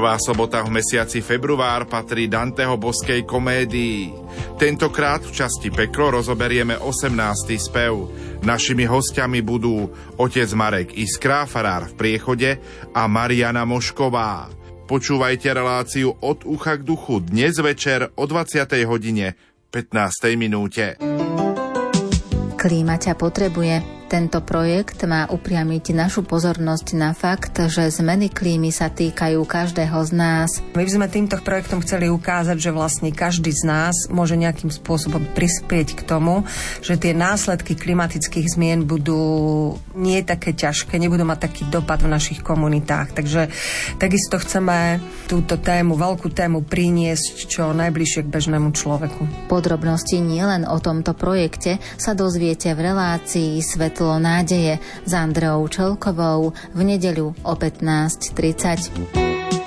Prvá sobota v mesiaci február patrí Danteho boskej komédii. Tentokrát v časti Peklo rozoberieme 18. spev. Našimi hostiami budú otec Marek Iskra, farár v priechode a Mariana Mošková. Počúvajte reláciu od ucha k duchu dnes večer o 20. hodine 15. minúte.
Klíma ťa potrebuje. Tento projekt má upriamiť našu pozornosť na fakt, že zmeny klímy sa týkajú každého z nás.
My by sme týmto projektom chceli ukázať, že vlastne každý z nás môže nejakým spôsobom prispieť k tomu, že tie následky klimatických zmien budú nie také ťažké, nebudú mať taký dopad v našich komunitách. Takže takisto chceme túto tému, veľkú tému priniesť čo najbližšie k bežnému človeku.
Podrobnosti nielen o tomto projekte sa dozviete v relácii Svetlo nádeje s Andreou Čelkovou v nedeľu o 15.30.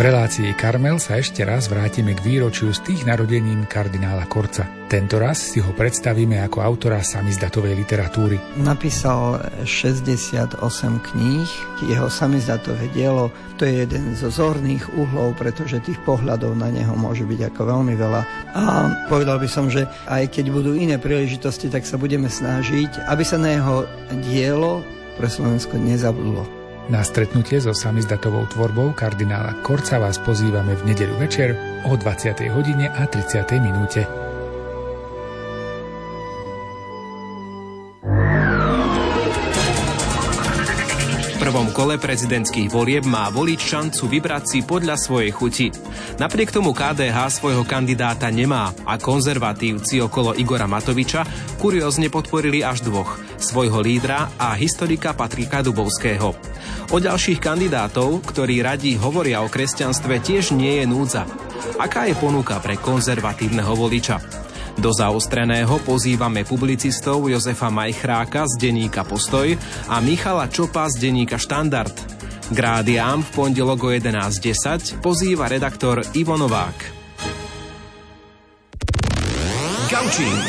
V relácii Karmel sa ešte raz vrátime k výročiu z tých narodenín kardinála Korca. Tento raz si ho predstavíme ako autora samizdatovej literatúry.
Napísal 68 kníh, jeho samizdatové dielo to je jeden zo zorných uhlov, pretože tých pohľadov na neho môže byť ako veľmi veľa. A povedal by som, že aj keď budú iné príležitosti, tak sa budeme snažiť, aby sa na jeho dielo pre Slovensko nezabudlo.
Na stretnutie so samizdatovou tvorbou kardinála Korca vás pozývame v nedeľu večer o 20. hodine a 30. minúte.
Prvom kole prezidentských volieb má volič šancu vybrať si podľa svojej chuti. Napriek tomu KDH svojho kandidáta nemá a konzervatívci okolo Igora Matoviča kuriózne podporili až dvoch, svojho lídra a historika Patrika Dubovského. O ďalších kandidátov, ktorí radí hovoria o kresťanstve, tiež nie je núdza. Aká je ponuka pre konzervatívneho voliča? Do zaostreného pozývame publicistov Jozefa Majchráka z denníka Postoj a Michala Čopa z denníka Štandard. K v pondelok o 11.10 pozýva redaktor Ivo Novák.
Gaučing.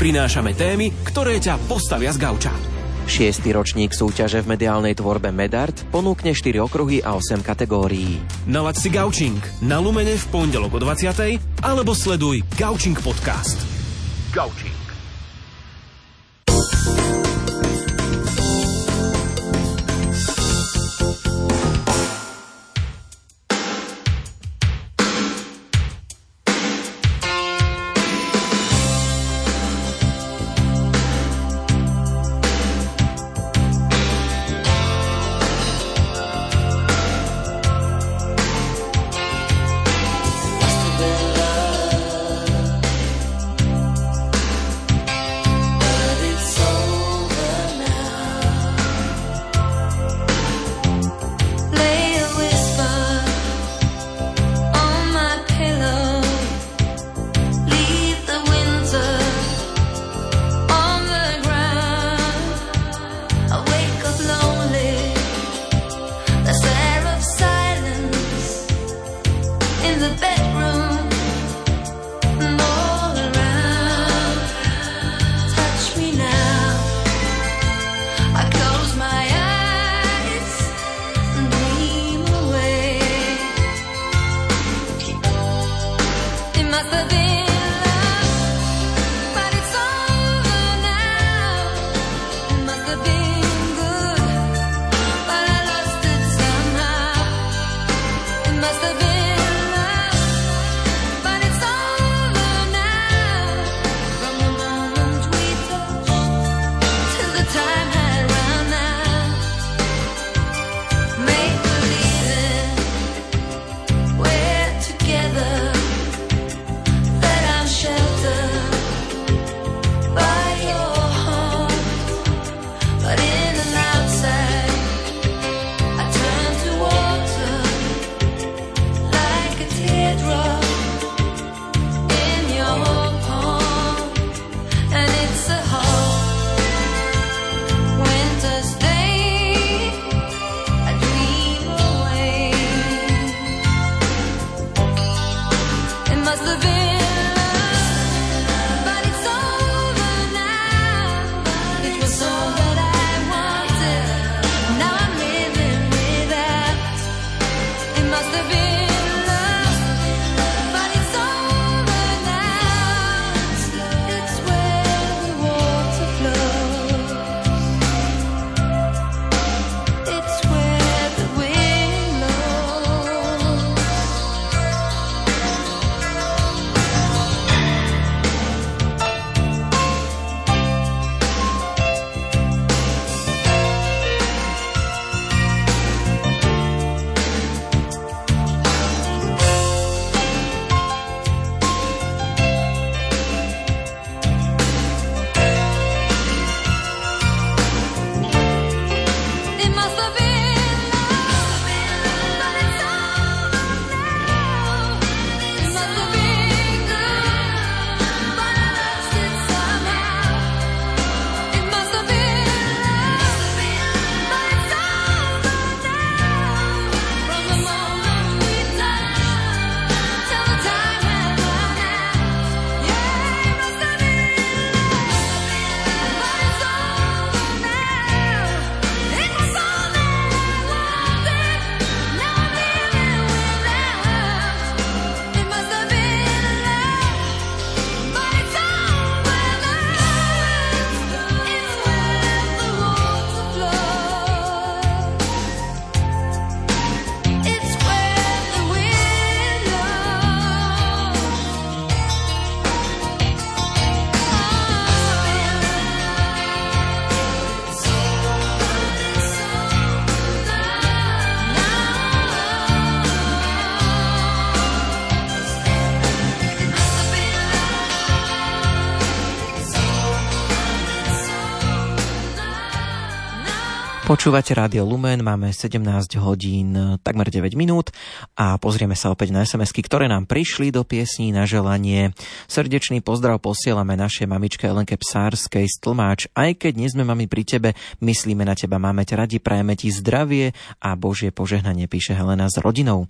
Prinášame témy, ktoré ťa postavia z gauča.
Šiestý ročník súťaže v mediálnej tvorbe Medart ponúkne 4 okruhy a 8 kategórií.
Nalaď si Gaučing na Lumene v pondelok o 20. alebo sleduj Gaučing podcast. Gaučing.
Počúvate Rádio Lumen, máme 17 hodín, takmer 9 minút a pozrieme sa opäť na sms ktoré nám prišli do piesní na želanie. Srdečný pozdrav posielame našej mamičke Elenke Psárskej z Tlmáč. Aj keď nie sme mami pri tebe, myslíme na teba, máme ťa radi, prajeme ti zdravie a Božie požehnanie, píše Helena s rodinou.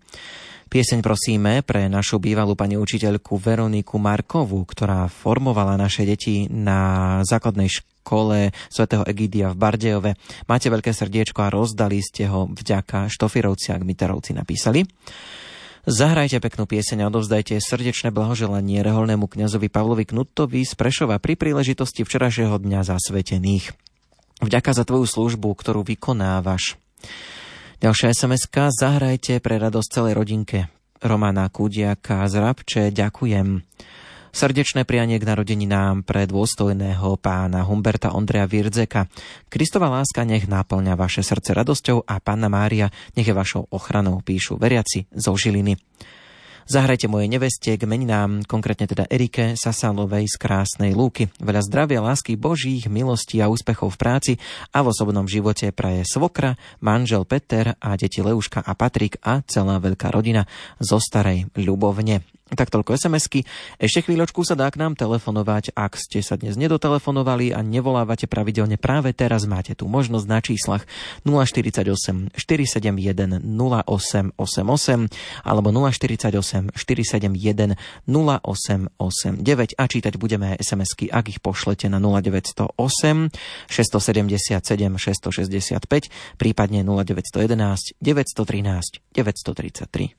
Pieseň prosíme pre našu bývalú pani učiteľku Veroniku Markovú, ktorá formovala naše deti na základnej škole kole svätého Egidia v Bardejove. Máte veľké srdiečko a rozdali ste ho vďaka Štofirovci a Gmiterovci napísali. Zahrajte peknú pieseň a odovzdajte srdečné blahoželanie reholnému kňazovi Pavlovi Knutovi z Prešova pri príležitosti včerajšieho dňa zasvetených. Vďaka za tvoju službu, ktorú vykonávaš. Ďalšia sms Zahrajte pre radosť celej rodinke. Romana Kudiaka z Rabče, ďakujem. Srdečné prianie k narodeninám pre dôstojného pána Humberta Ondreja Virdzeka. Kristova láska nech náplňa vaše srdce radosťou a Panna Mária nech je vašou ochranou, píšu veriaci zo Žiliny. Zahrajte mojej neveste k meninám, konkrétne teda Erike Sasalovej z Krásnej Lúky. Veľa zdravia, lásky Božích, milostí a úspechov v práci a v osobnom živote praje svokra, manžel Peter a deti Leuška a Patrik a celá veľká rodina zo Starej Ľubovne. Tak toľko SMS-ky. Ešte chvíľočku sa dá k nám telefonovať. Ak ste sa dnes nedotelefonovali a nevolávate pravidelne, práve teraz máte tu možnosť na číslach 048 471 0888 alebo 048 471 0889 a čítať budeme SMS-ky, ak ich pošlete na 0908 677 665 prípadne 0911 913 933.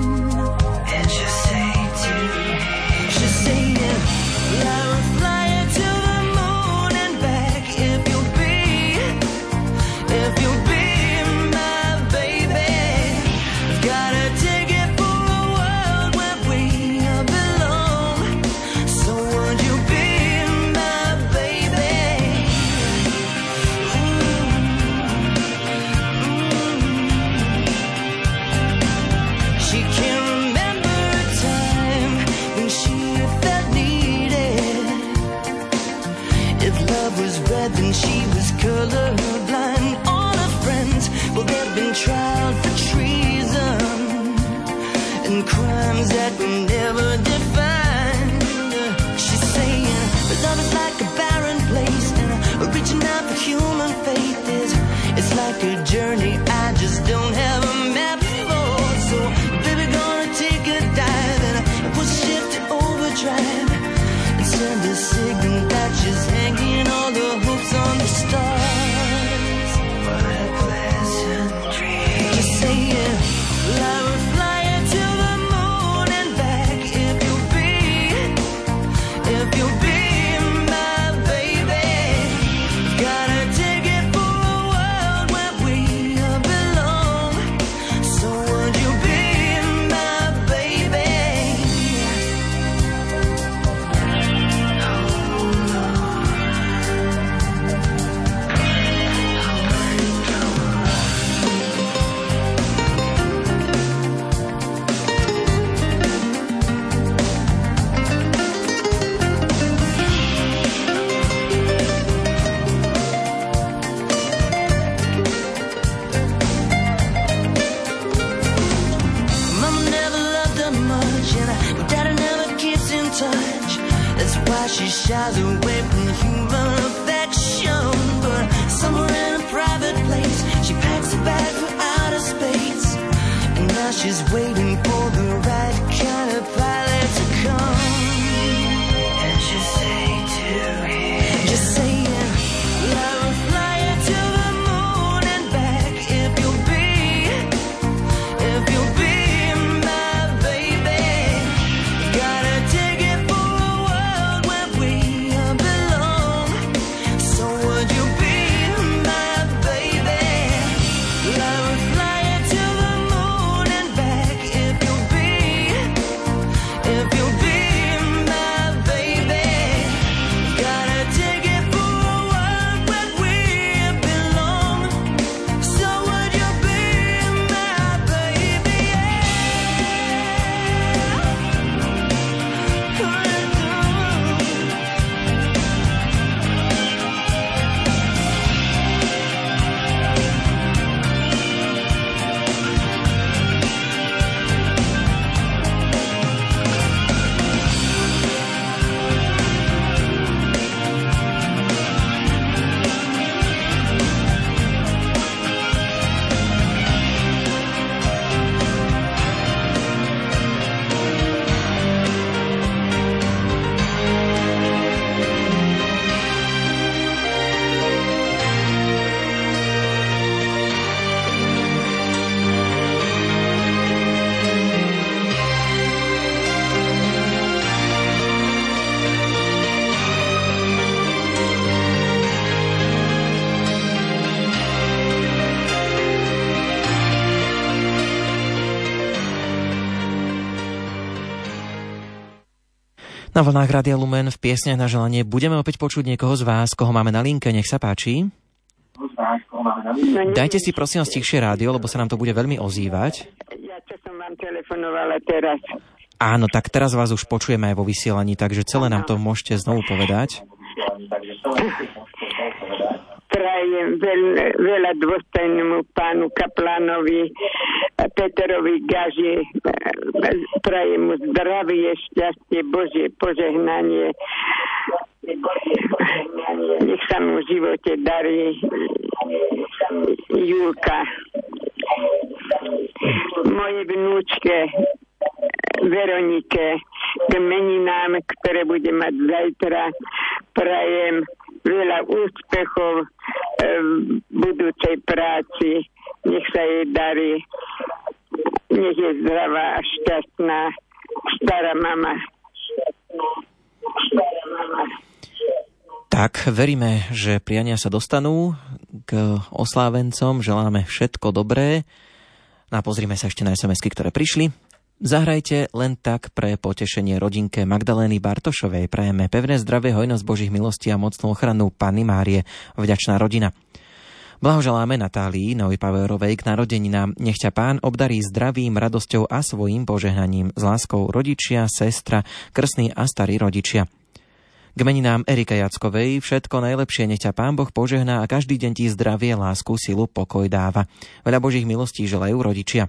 color
Na vlnách Radia Lumen v piesniach na želanie budeme opäť počuť niekoho z vás, koho máme na linke, nech sa páči. Dajte si prosím vás tichšie rádio, lebo sa nám to bude veľmi ozývať.
Ja čo som vám telefonovala teraz.
Áno, tak teraz vás už počujeme aj vo vysielaní, takže celé nám to môžete znovu povedať.
Prajem veľ, veľa dôstojnému pánu Kaplánovi, Peterovi Gaži. Prajem mu zdravie, šťastie, Božie požehnanie. Nech sa mu v živote darí. Julka. Moje vnúčke Veronike k meninám, ktoré bude mať zajtra. Prajem veľa úspechov v budúcej práci. Nech sa jej darí. Nech je zdravá a šťastná. Stará mama.
Tak, veríme, že priania sa dostanú k oslávencom. Želáme všetko dobré. A pozrime sa ešte na sms ktoré prišli. Zahrajte len tak pre potešenie rodinke Magdalény Bartošovej. Prajeme pevné zdravie, hojnosť Božích milostí a mocnú ochranu Panny Márie, vďačná rodina. Blahoželáme Natálii Novej-Paverovej k narodeninám. Nech ťa pán obdarí zdravím, radosťou a svojim požehnaním. S láskou rodičia, sestra, krstní a starí rodičia. K meninám Erika Jackovej všetko najlepšie nech ťa Pán Boh požehná a každý deň ti zdravie, lásku, silu, pokoj dáva. Veľa Božích milostí želajú rodičia.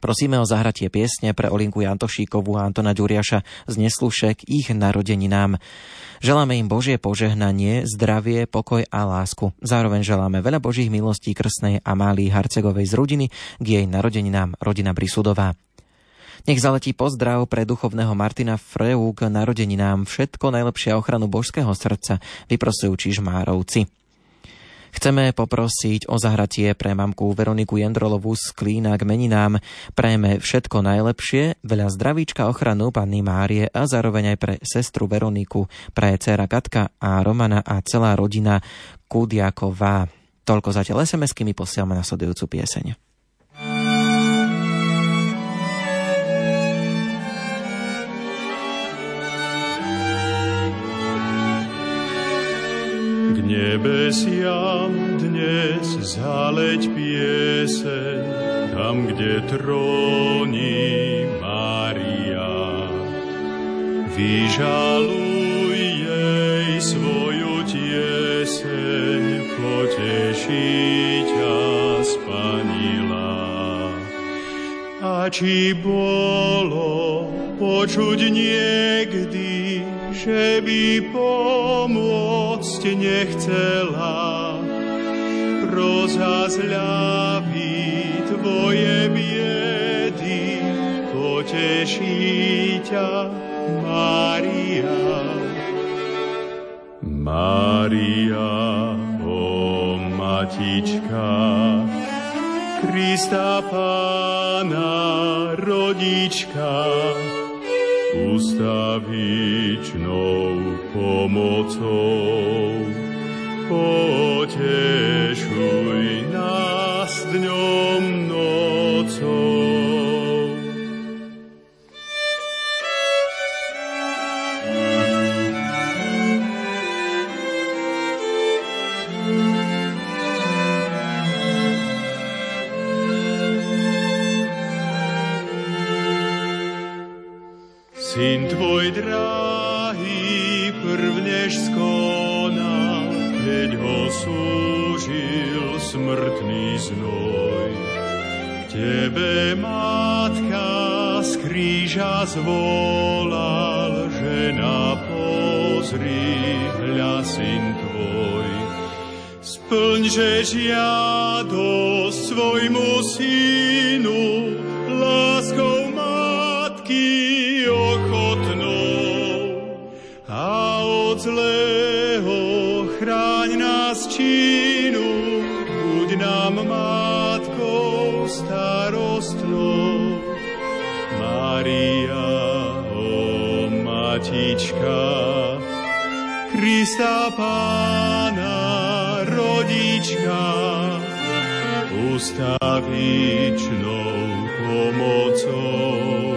Prosíme o zahratie piesne pre Olinku Jantošíkovú a Antona Ďuriaša z Neslušek ich narodeninám. Želáme im Božie požehnanie, zdravie, pokoj a lásku. Zároveň želáme veľa Božích milostí krsnej Amálii Harcegovej z rodiny k jej narodeninám rodina Brisudová. Nech zaletí pozdrav pre duchovného Martina Freu k narodeninám všetko najlepšie a ochranu božského srdca, vyprosujú Čižmárovci. Chceme poprosiť o zahratie pre mamku Veroniku Jendrolovú z Klína k meninám. Prajeme všetko najlepšie, veľa zdravíčka ochranu Panny Márie a zároveň aj pre sestru Veroniku, pre dcera Katka a Romana a celá rodina Kudiaková. Toľko zatiaľ SMS-ky mi posielame nasledujúcu pieseň.
Nebesiam dnes zaleť pieseň, tam, kde tróni Mária. Vyžaluj jej svoju tieseň, poteší ťa spanila. A či bolo počuť niekdy, že by pomôcť nechcela. Rozhazľaví tvoje biedy, poteší ťa Mária. Mária, o matička, Krista Pána rodička, ustavičnou pomocou. Potešuj Tebe matka z kríža zvolal, žena pozri, hľa syn tvoj. Splň, že žiadosť svojmu synu, láskou matky ochotnou. A od zlého chráň Krista Pána, rodička, ustavičnou pomocou.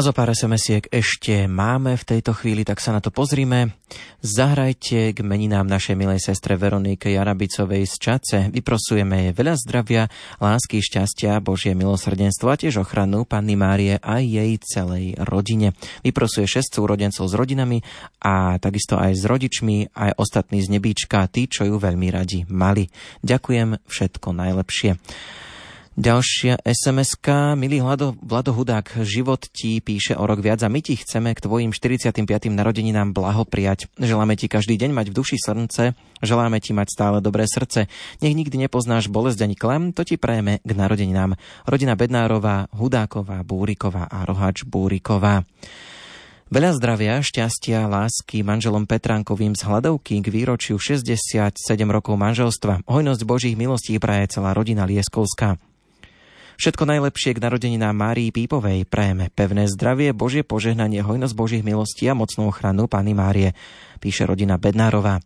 A zo pár SMS-iek ešte máme v tejto chvíli, tak sa na to pozrime. Zahrajte k meninám našej milej sestre Veronike Jarabicovej z Čace. Vyprosujeme jej veľa zdravia, lásky, šťastia, Božie milosrdenstvo a tiež ochranu Panny Márie a jej celej rodine. Vyprosuje šest súrodencov s rodinami a takisto aj s rodičmi, aj ostatní z nebíčka, tí, čo ju veľmi radi mali. Ďakujem, všetko najlepšie. Ďalšia sms Milý Vlado, Vlado Hudák, život ti píše o rok viac a my ti chceme k tvojim 45. narodeninám blahopriať. Želáme ti každý deň mať v duši srdce, želáme ti mať stále dobré srdce. Nech nikdy nepoznáš bolesť ani klem, to ti prajeme k narodeninám. Rodina Bednárová, Hudáková, Búriková a Rohač Búriková. Veľa zdravia, šťastia, lásky manželom Petránkovým z hľadovky k výročiu 67 rokov manželstva. Hojnosť Božích milostí praje celá rodina Lieskovská. Všetko najlepšie k narodeninám Márii Pípovej. Prajeme pevné zdravie, Božie požehnanie, hojnosť Božích milostí a mocnú ochranu Pany Márie, píše rodina Bednárová.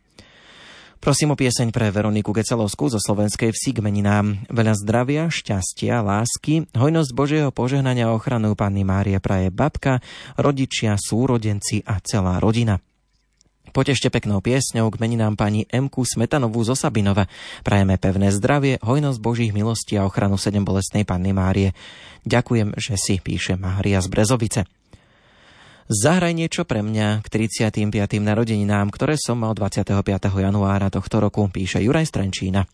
Prosím o pieseň pre Veroniku Gecelovskú zo slovenskej vsi k meninám. Veľa zdravia, šťastia, lásky, hojnosť Božieho požehnania a ochranu Panny Márie praje babka, rodičia, súrodenci a celá rodina. Potešte peknou piesňou k meninám pani Emku Smetanovú zo Sabinova. Prajeme pevné zdravie, hojnosť Božích milostí a ochranu sedem bolestnej Panny Márie. Ďakujem, že si píše Mária z Brezovice. Zahraj niečo pre mňa k 35. narodeninám, ktoré som mal 25. januára tohto roku, píše Juraj Strenčína.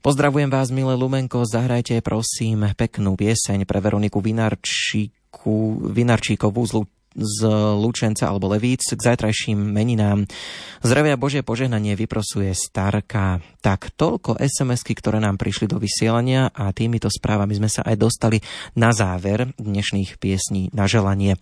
Pozdravujem vás, milé Lumenko, zahrajte prosím peknú pieseň pre Veroniku Vinarčíku, Vinarčíkovú z z Lučenca alebo Levíc k zajtrajším meninám. Zdravia Božie požehnanie vyprosuje Starka. Tak toľko SMS-ky, ktoré nám prišli do vysielania a týmito správami sme sa aj dostali na záver dnešných piesní na želanie.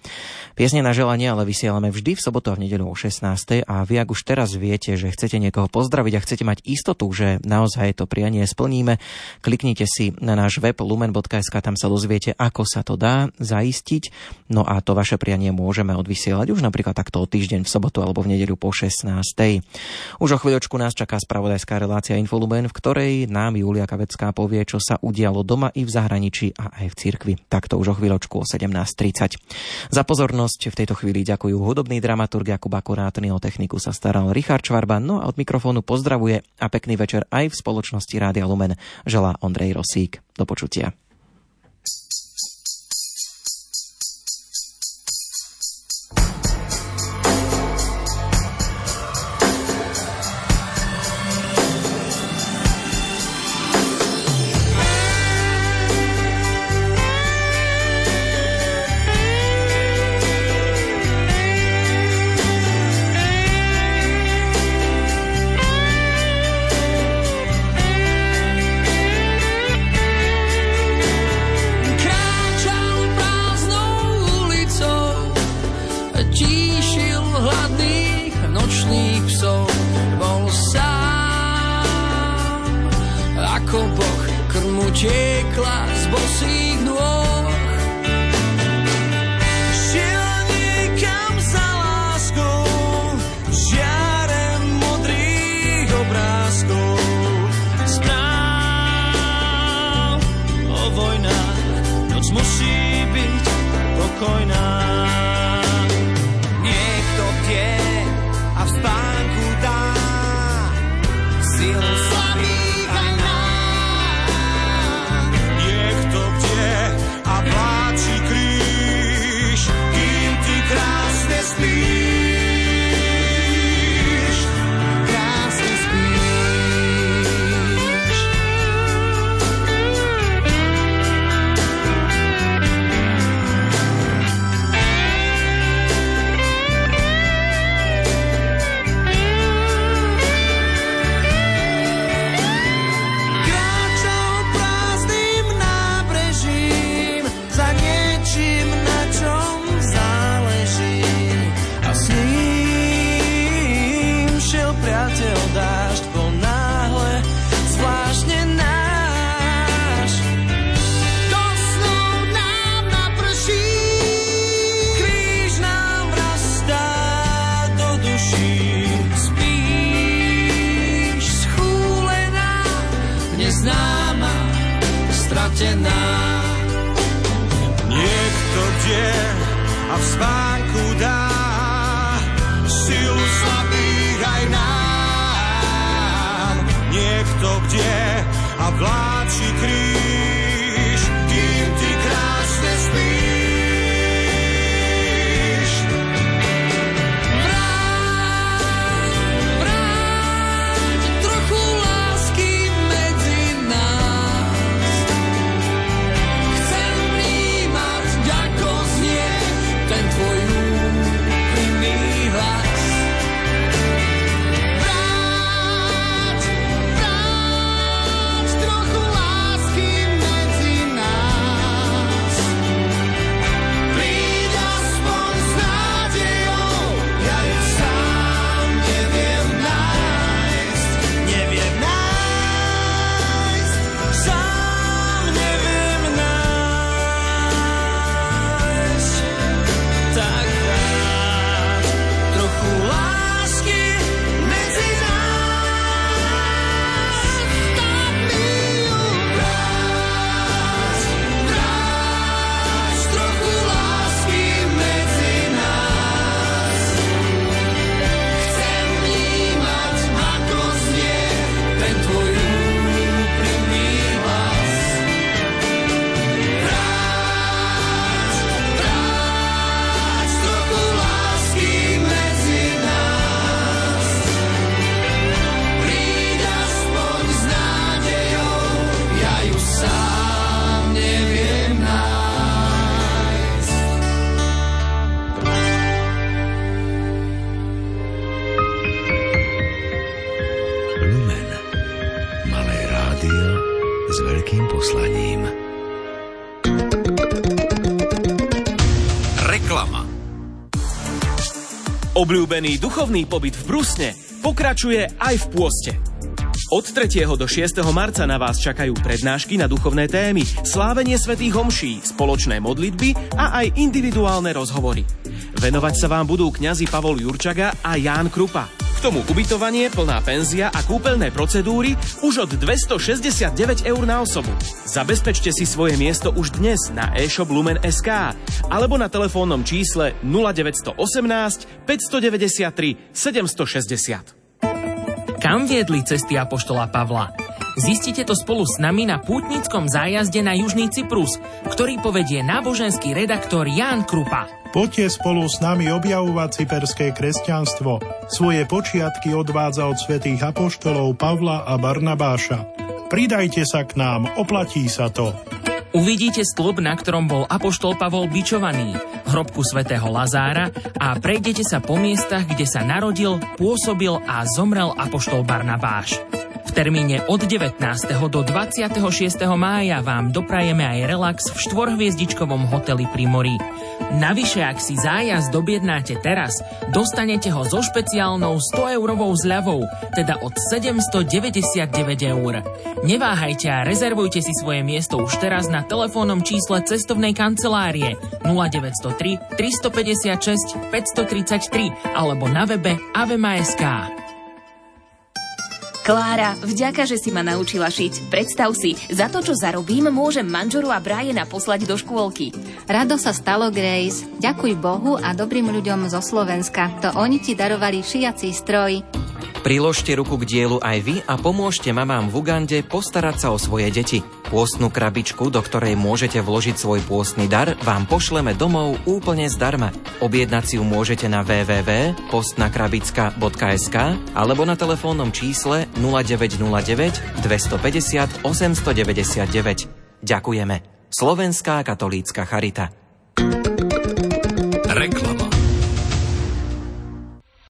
Piesne na želanie ale vysielame vždy v sobotu a v nedeľu o 16. a vy ak už teraz viete, že chcete niekoho pozdraviť a chcete mať istotu, že naozaj to prianie splníme, kliknite si na náš web lumen.sk, tam sa dozviete, ako sa to dá zaistiť. No a to vaše prianie môžeme odvysielať už napríklad takto o týždeň v sobotu alebo v nedeľu po 16. Už o chvíľočku nás čaká spravodajská relácia Infolumen, v ktorej nám Julia Kavecká povie, čo sa udialo doma i v zahraničí a aj v cirkvi. Takto už o chvíľočku o 17.30. Za pozornosť v tejto chvíli ďakujú hudobný dramaturg Jakub Akurátny, o techniku sa staral Richard Čvarba, no a od mikrofónu pozdravuje a pekný večer aj v spoločnosti Rádia Lumen želá Ondrej Rosík. Do počutia.
Noc musí byť pokojná. Niekto
Obľúbený duchovný pobyt v Brusne pokračuje aj v pôste. Od 3. do 6. marca na vás čakajú prednášky na duchovné témy, slávenie svätých homší, spoločné modlitby a aj individuálne rozhovory. Venovať sa vám budú kňazi Pavol Jurčaga a Ján Krupa. K tomu ubytovanie, plná penzia a kúpeľné procedúry už od 269 eur na osobu. Zabezpečte si svoje miesto už dnes na e-shop Lumen SK alebo na telefónnom čísle 0918 593 760.
Kam viedli cesty Apoštola Pavla? Zistite to spolu s nami na pútnickom zájazde na Južný Cyprus, ktorý povedie náboženský redaktor Ján Krupa.
Poďte spolu s nami objavovať cyperské kresťanstvo. Svoje počiatky odvádza od svätých apoštolov Pavla a Barnabáša. Pridajte sa k nám, oplatí sa to.
Uvidíte stĺp, na ktorom bol Apoštol Pavol bičovaný, hrobku svätého Lazára a prejdete sa po miestach, kde sa narodil, pôsobil a zomrel Apoštol Barnabáš. V termíne od 19. do 26. mája vám doprajeme aj relax v štvorhviezdičkovom hoteli pri mori. Navyše, ak si zájazd dobjednáte teraz, dostanete ho so špeciálnou 100-eurovou zľavou, teda od 799 eur. Neváhajte a rezervujte si svoje miesto už teraz na telefónnom čísle cestovnej kancelárie 0903 356 533 alebo na webe avema.sk.
Klára, vďaka, že si ma naučila šiť. Predstav si, za to, čo zarobím, môžem manžoru a Briana poslať do škôlky.
Rado sa stalo, Grace. Ďakuj Bohu a dobrým ľuďom zo Slovenska. To oni ti darovali šiací stroj.
Priložte ruku k dielu aj vy a pomôžte mamám v Ugande postarať sa o svoje deti. Pôstnu krabičku, do ktorej môžete vložiť svoj pôstny dar, vám pošleme domov úplne zdarma. Objednať si ju môžete na www.postnakrabicka.sk alebo na telefónnom čísle 0909 250 899. Ďakujeme. Slovenská katolícka charita.